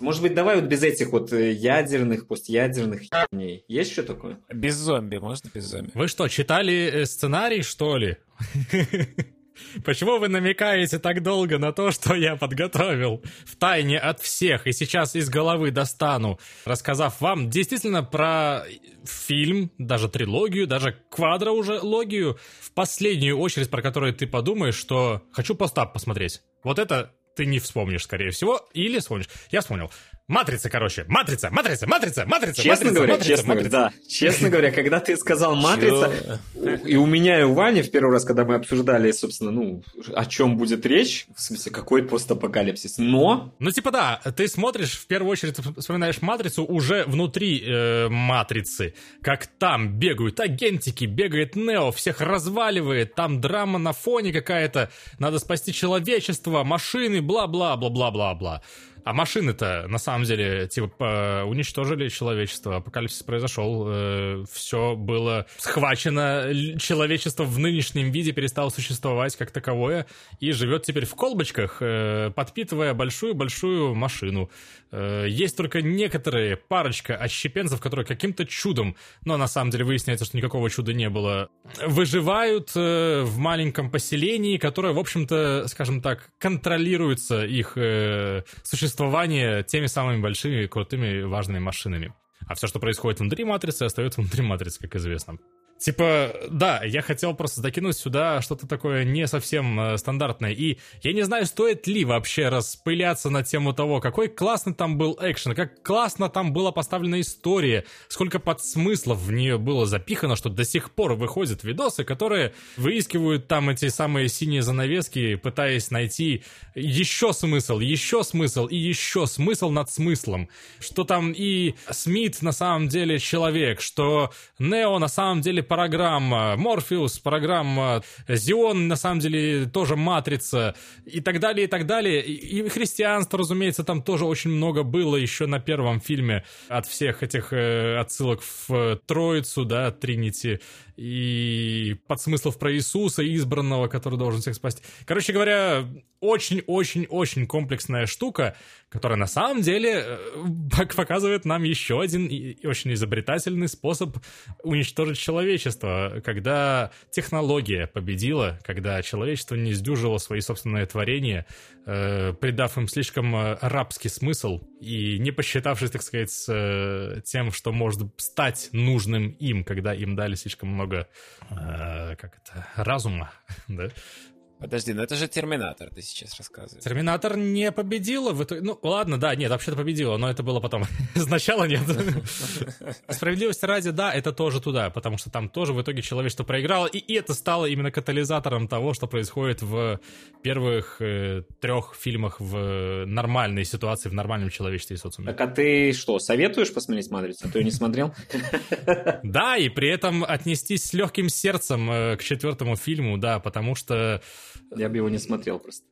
Может быть, давай вот без этих вот э, ядерных, постядерных херней. Есть что такое? Без зомби, можно без зомби? Вы что, читали э, сценарий, что ли? [laughs] Почему вы намекаете так долго на то, что я подготовил в тайне от всех и сейчас из головы достану, рассказав вам действительно про фильм, даже трилогию, даже квадро уже логию, в последнюю очередь, про которую ты подумаешь, что хочу постап посмотреть. Вот это ты не вспомнишь, скорее всего, или вспомнишь. Я вспомнил. Матрица, короче. Матрица, матрица, матрица, матрица. Честно матрица, говоря, матрица, честно матрица. говоря, да. Честно говоря, когда ты сказал матрица, и у меня, и у Вани в первый раз, когда мы обсуждали, собственно, ну, о чем будет речь, в смысле, какой постапокалипсис. Но Ну, типа, да, ты смотришь, в первую очередь вспоминаешь матрицу уже внутри э, матрицы. Как там бегают агентики, бегает Нео, всех разваливает, там драма на фоне какая-то, надо спасти человечество, машины, бла-бла-бла-бла-бла-бла. А машины-то, на самом деле, типа, уничтожили человечество, апокалипсис произошел, все было схвачено, человечество в нынешнем виде перестало существовать как таковое и живет теперь в колбочках, э, подпитывая большую-большую машину. Э, Есть только некоторые, парочка отщепенцев, которые каким-то чудом, но на самом деле выясняется, что никакого чуда не было, выживают э, в маленьком поселении, которое, в общем-то, скажем так, контролируется их э, существование теми самыми большими, крутыми, важными машинами. А все, что происходит внутри матрицы, остается внутри матрицы, как известно. Типа, да, я хотел просто закинуть сюда что-то такое не совсем э, стандартное. И я не знаю, стоит ли вообще распыляться на тему того, какой классный там был экшен, как классно там была поставлена история, сколько подсмыслов в нее было запихано, что до сих пор выходят видосы, которые выискивают там эти самые синие занавески, пытаясь найти еще смысл, еще смысл и еще смысл над смыслом. Что там и Смит на самом деле человек, что Нео на самом деле программа, Морфеус программа, Зион на самом деле тоже матрица и так далее, и так далее. И, и христианство, разумеется, там тоже очень много было еще на первом фильме от всех этих э, отсылок в Троицу, да, Тринити, и подсмыслов про Иисуса, избранного, который должен всех спасти. Короче говоря, очень-очень-очень комплексная штука, которая на самом деле э, пок- показывает нам еще один очень изобретательный способ уничтожить человечество, когда технология победила, когда человечество не сдюжило свои собственные творения, э, придав им слишком э, рабский смысл и не посчитавшись, так сказать, с э, тем, что может стать нужным им, когда им дали слишком много, э, как это, разума, [laughs] да? Подожди, ну это же Терминатор, ты сейчас рассказываешь. Терминатор не победила в итоге. Ну, ладно, да, нет, вообще-то победила, но это было потом. [laughs] Сначала нет. [laughs] Справедливости ради, да, это тоже туда, потому что там тоже в итоге человечество проиграло, и это стало именно катализатором того, что происходит в первых э, трех фильмах в нормальной ситуации, в нормальном человечестве и социуме. Так а ты что, советуешь посмотреть «Матрицу»? А то я не смотрел. [laughs] Да, и при этом отнестись с легким сердцем э, к четвертому фильму, да, потому что Я бы его не смотрел просто.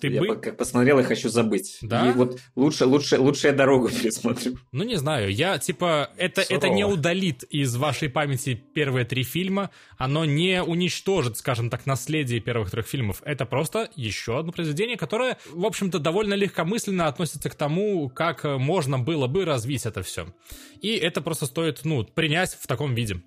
ты я бы... по- как посмотрел и хочу забыть. Да? И вот лучше, лучше, лучше я дорогу [laughs] пересмотрю. Ну, не знаю, я, типа, это, Сурово. это не удалит из вашей памяти первые три фильма, оно не уничтожит, скажем так, наследие первых трех фильмов. Это просто еще одно произведение, которое, в общем-то, довольно легкомысленно относится к тому, как можно было бы развить это все. И это просто стоит, ну, принять в таком виде.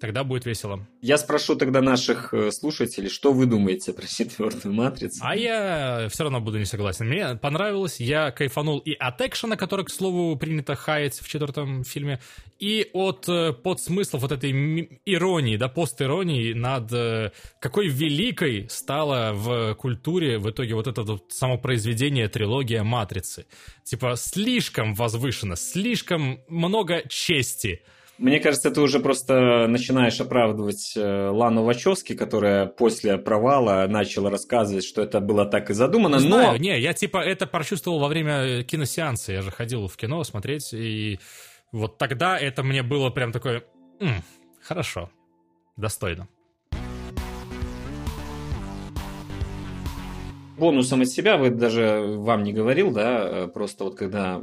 Тогда будет весело. Я спрошу тогда наших э, слушателей, что вы думаете про четвертую матрицу? А я все равно буду не согласен. Мне понравилось, я кайфанул и от экшена, который, к слову, принято хаять в четвертом фильме, и от э, подсмыслов вот этой иронии, да, постиронии над э, какой великой стала в культуре в итоге вот это вот самопроизведение, трилогия Матрицы. Типа слишком возвышенно, слишком много чести – мне кажется, ты уже просто начинаешь оправдывать э, Лану Вачовски, которая после провала начала рассказывать, что это было так и задумано. Знаю, но... не, я типа это прочувствовал во время киносеанса. Я же ходил в кино смотреть, и вот тогда это мне было прям такое... М, хорошо, достойно. бонусом от себя, вы даже вам не говорил, да, э, просто вот когда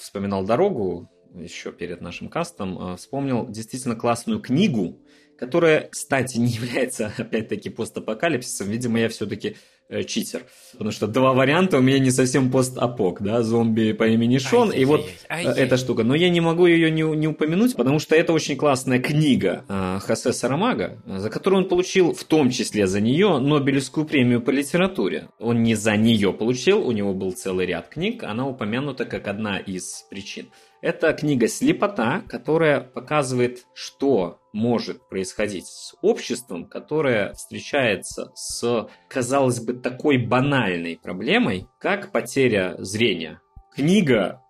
вспоминал дорогу, еще перед нашим кастом, э, вспомнил действительно классную книгу, которая, кстати, не является, [laughs] опять-таки, постапокалипсисом. Видимо, я все-таки э, читер. Потому что два варианта у меня не совсем постапок, да, зомби по имени Шон, ай, и вот ай, ай, эта штука. Но я не могу ее не, не упомянуть, потому что это очень классная книга э, Хосе Сарамага, за которую он получил, в том числе за нее, Нобелевскую премию по литературе. Он не за нее получил, у него был целый ряд книг, она упомянута как одна из причин. Это книга «Слепота», которая показывает, что может происходить с обществом, которое встречается с, казалось бы, такой банальной проблемой, как потеря зрения. Книга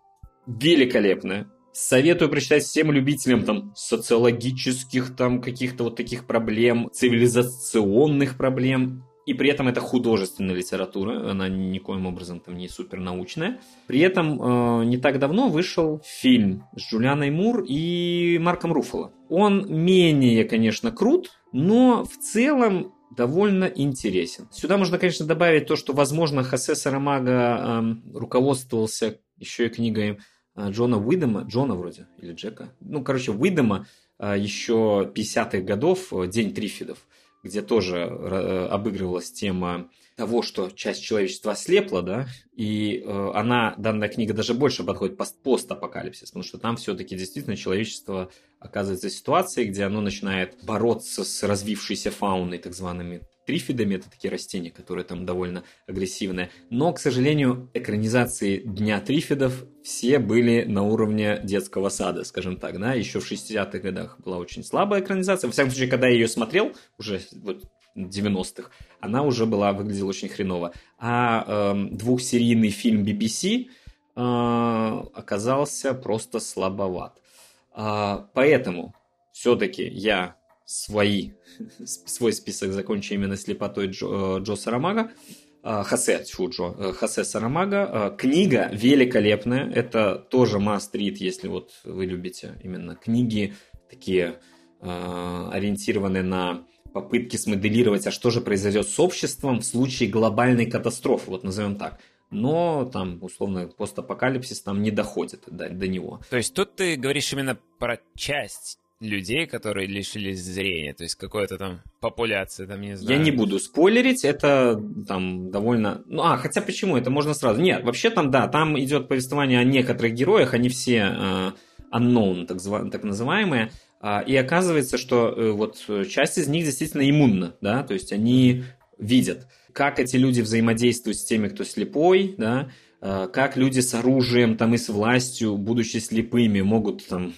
великолепная. Советую прочитать всем любителям там социологических там каких-то вот таких проблем, цивилизационных проблем и при этом это художественная литература, она никоим образом там не супер научная. При этом э, не так давно вышел фильм с Джулианой Мур и Марком Руффало. Он менее, конечно, крут, но в целом довольно интересен. Сюда можно, конечно, добавить то, что, возможно, Хосе Сарамага э, руководствовался еще и книгой э, Джона Уидома, Джона вроде, или Джека, ну, короче, Уидома э, еще 50-х годов «День Трифидов» где тоже э, обыгрывалась тема того, что часть человечества ослепла, да, и э, она, данная книга даже больше подходит под постапокалипсис, потому что там все-таки действительно человечество оказывается в ситуации, где оно начинает бороться с развившейся фауной, так зваными трифидами, это такие растения, которые там довольно агрессивные. Но, к сожалению, экранизации Дня трифидов все были на уровне детского сада, скажем так, да, еще в 60-х годах была очень слабая экранизация, во всяком случае, когда я ее смотрел, уже вот 90-х, она уже была, выглядела очень хреново. А э, двухсерийный фильм BBC э, оказался просто слабоват. Э, поэтому все-таки я свои, [laughs] свой список закончу именно слепотой Джо, э, Джо Сарамага. Э, Хосе, тьфу, Джо, э, Хосе Сарамага. Книга великолепная. Это тоже must read, если вот вы любите именно книги такие ориентированные на попытки смоделировать, а что же произойдет с обществом в случае глобальной катастрофы, вот назовем так. Но там, условно, постапокалипсис там не доходит до, до него. То есть тут ты говоришь именно про часть людей, которые лишились зрения, то есть какой-то там популяции, там, не знаю. Я не буду спойлерить, это там довольно... Ну, а, хотя почему? Это можно сразу. Нет, вообще там, да, там идет повествование о некоторых героях, они все э, unknown, так, так называемые, и оказывается, что э, вот часть из них действительно иммунна, да, то есть они видят, как эти люди взаимодействуют с теми, кто слепой, да, а, как люди с оружием там и с властью, будучи слепыми, могут там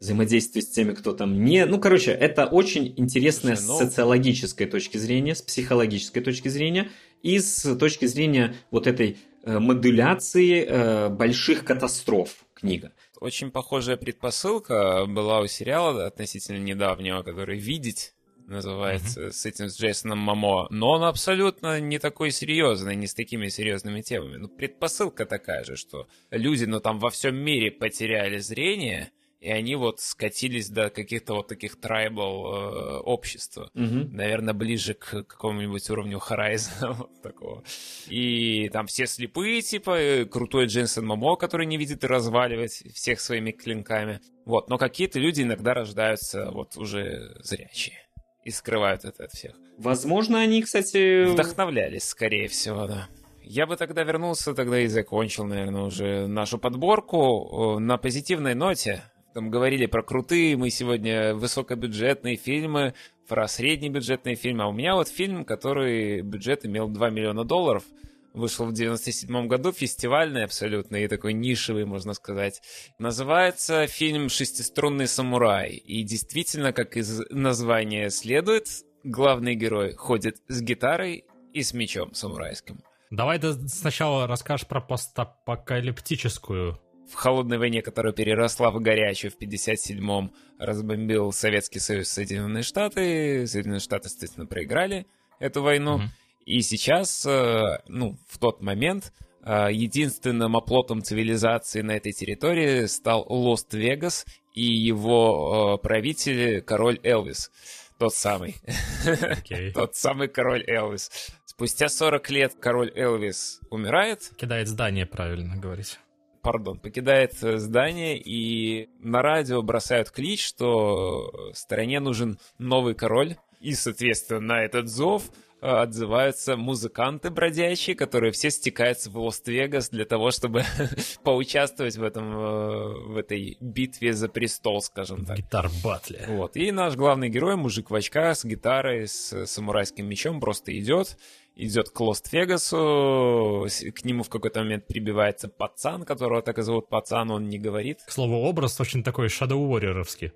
взаимодействовать с теми, кто там не... Ну, короче, это очень интересная Слушай, ну... с социологической точки зрения, с психологической точки зрения и с точки зрения вот этой э, модуляции э, больших катастроф книга. Очень похожая предпосылка была у сериала относительно недавнего, который «Видеть» называется, mm-hmm. с этим с Джейсоном Мамо, но он абсолютно не такой серьезный, не с такими серьезными темами. Ну, предпосылка такая же, что люди, ну, там во всем мире потеряли зрение, и они вот скатились до каких-то вот таких трайбал э, общества. Угу. Наверное, ближе к какому-нибудь уровню Horizon [laughs] вот такого. И там все слепые, типа, э, крутой Джейсон Момоа, который не видит и разваливает всех своими клинками. Вот, но какие-то люди иногда рождаются вот уже зрячие и скрывают это от всех. Возможно, они, кстати... Вдохновлялись, скорее всего, да. Я бы тогда вернулся, тогда и закончил, наверное, уже нашу подборку э, на позитивной ноте там говорили про крутые, мы сегодня высокобюджетные фильмы, про среднебюджетные фильмы. А у меня вот фильм, который бюджет имел 2 миллиона долларов, вышел в 97 году, фестивальный абсолютно и такой нишевый, можно сказать. Называется фильм «Шестиструнный самурай». И действительно, как из названия следует, главный герой ходит с гитарой и с мечом самурайским. Давай ты сначала расскажешь про постапокалиптическую в холодной войне, которая переросла в горячую в 57-м, разбомбил Советский Союз Соединенные Штаты. Соединенные Штаты, естественно, проиграли эту войну. Mm-hmm. И сейчас, э, ну, в тот момент, э, единственным оплотом цивилизации на этой территории стал Лост-Вегас и его э, правитель, король Элвис. Тот самый. Okay. [laughs] Тот самый король Элвис. Спустя 40 лет король Элвис умирает. Кидает здание, правильно говорить пардон, покидает здание и на радио бросают клич, что стране нужен новый король. И, соответственно, на этот зов Э, отзываются музыканты бродячие, которые все стекаются в Лас-Вегас для того, чтобы [laughs] поучаствовать в, этом, э, в этой битве за престол, скажем так. Гитар батле. Вот. И наш главный герой, мужик в очках, с гитарой, с самурайским мечом, просто идет, идет к Лост-Вегасу, к нему в какой-то момент прибивается пацан, которого так и зовут пацан, он не говорит. К слову, образ очень такой Warrior'овский.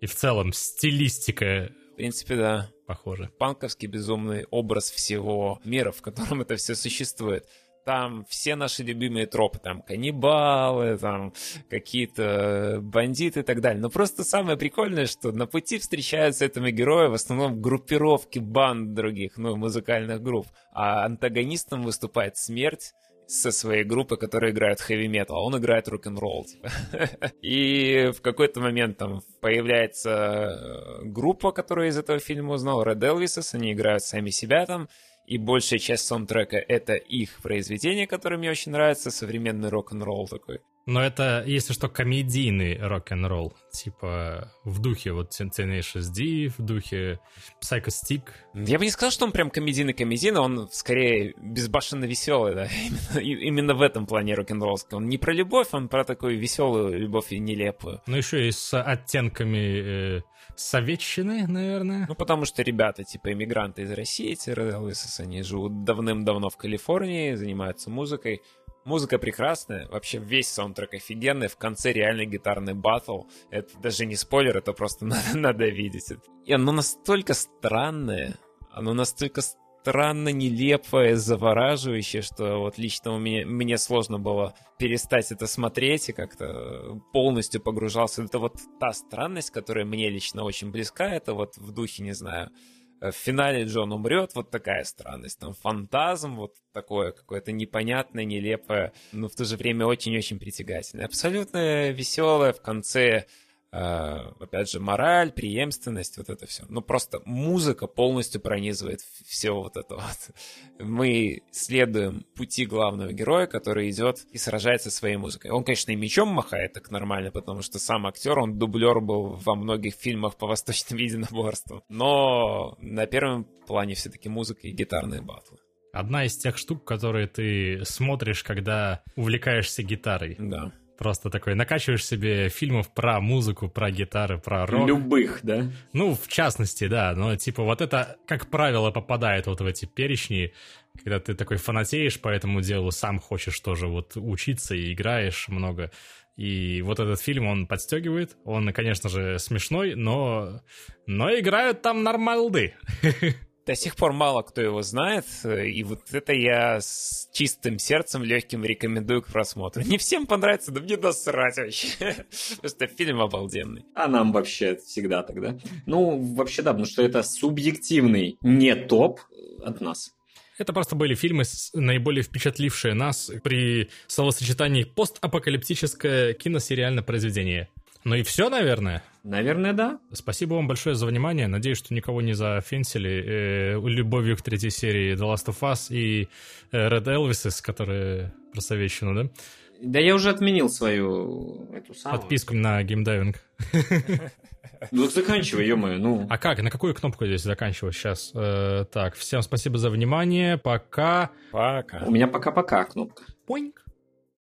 И в целом стилистика в принципе, да. Похоже. Панковский безумный образ всего мира, в котором это все существует. Там все наши любимые тропы, там каннибалы, там какие-то бандиты и так далее. Но просто самое прикольное, что на пути встречаются этому герою в основном группировки банд других, ну, музыкальных групп. А антагонистом выступает смерть, со своей группы, которые играют хэви метал, а он играет рок-н-ролл. Типа. [laughs] И в какой-то момент там появляется э, группа, которую из этого фильма узнал, Red Elvises, они играют сами себя там, и большая часть саундтрека — это их произведение, которое мне очень нравится, современный рок-н-ролл такой. Но это, если что, комедийный рок-н-ролл. Типа в духе вот Tenacious D, в духе Psycho Stick. Я бы не сказал, что он прям комедийный-комедийный, он скорее безбашенно веселый, да. [laughs] Именно, именно в этом плане рок-н-роллский. Он не про любовь, он про такую веселую любовь и нелепую. Ну еще и с оттенками э, советчины, наверное. Ну, потому что ребята, типа, иммигранты из России, эти они живут давным-давно в Калифорнии, занимаются музыкой. Музыка прекрасная, вообще весь саундтрек офигенный, в конце реальный гитарный батл. Это даже не спойлер, это просто [laughs] надо, надо видеть. И оно настолько странное, оно настолько странно нелепое, завораживающее, что вот лично у меня, мне сложно было перестать это смотреть и как-то полностью погружался. Это вот та странность, которая мне лично очень близка, это вот в духе, не знаю, Э, в финале Джон умрет, вот такая странность. Там фантазм, вот такое какое-то непонятное, нелепое, но в то же время очень-очень притягательное. Абсолютно веселое в конце Э, опять же, мораль, преемственность, вот это все. Ну, просто музыка полностью пронизывает все вот это вот. Мы следуем пути главного героя, который идет и сражается своей музыкой. Он, конечно, и мечом махает так нормально, потому что сам актер, он дублер был во многих фильмах по восточным [laughs] единоборствам. Но на первом плане все-таки музыка и гитарные батлы. Одна из тех штук, которые ты смотришь, когда увлекаешься гитарой. Да. Просто такой накачиваешь себе фильмов про музыку, про гитары, про рок. Любых, да? Ну, в частности, да. Но типа вот это, как правило, попадает вот в эти перечни, когда ты такой фанатеешь по этому делу, сам хочешь тоже вот учиться и играешь много. И вот этот фильм, он подстегивает. Он, конечно же, смешной, но, но играют там нормалды. [laughs] до сих пор мало кто его знает, и вот это я с чистым сердцем легким рекомендую к просмотру. Не всем понравится, да мне насрать вообще. [laughs] Просто фильм обалденный. А нам вообще всегда тогда. Ну, вообще да, потому что это субъективный не топ от нас. Это просто были фильмы, наиболее впечатлившие нас при словосочетании постапокалиптическое киносериальное произведение. Ну и все, наверное. Наверное, да. Спасибо вам большое за внимание. Надеюсь, что никого не зафенсили э, любовью к третьей серии The Last of Us и э, Red Elvises, которые про советчину, да? Да я уже отменил свою эту самую... Подписку на геймдайвинг. Ну, заканчивай, ё-моё, ну. А как? На какую кнопку здесь заканчивать сейчас? Э, так, всем спасибо за внимание. Пока. Пока. У меня пока-пока кнопка. Поинг.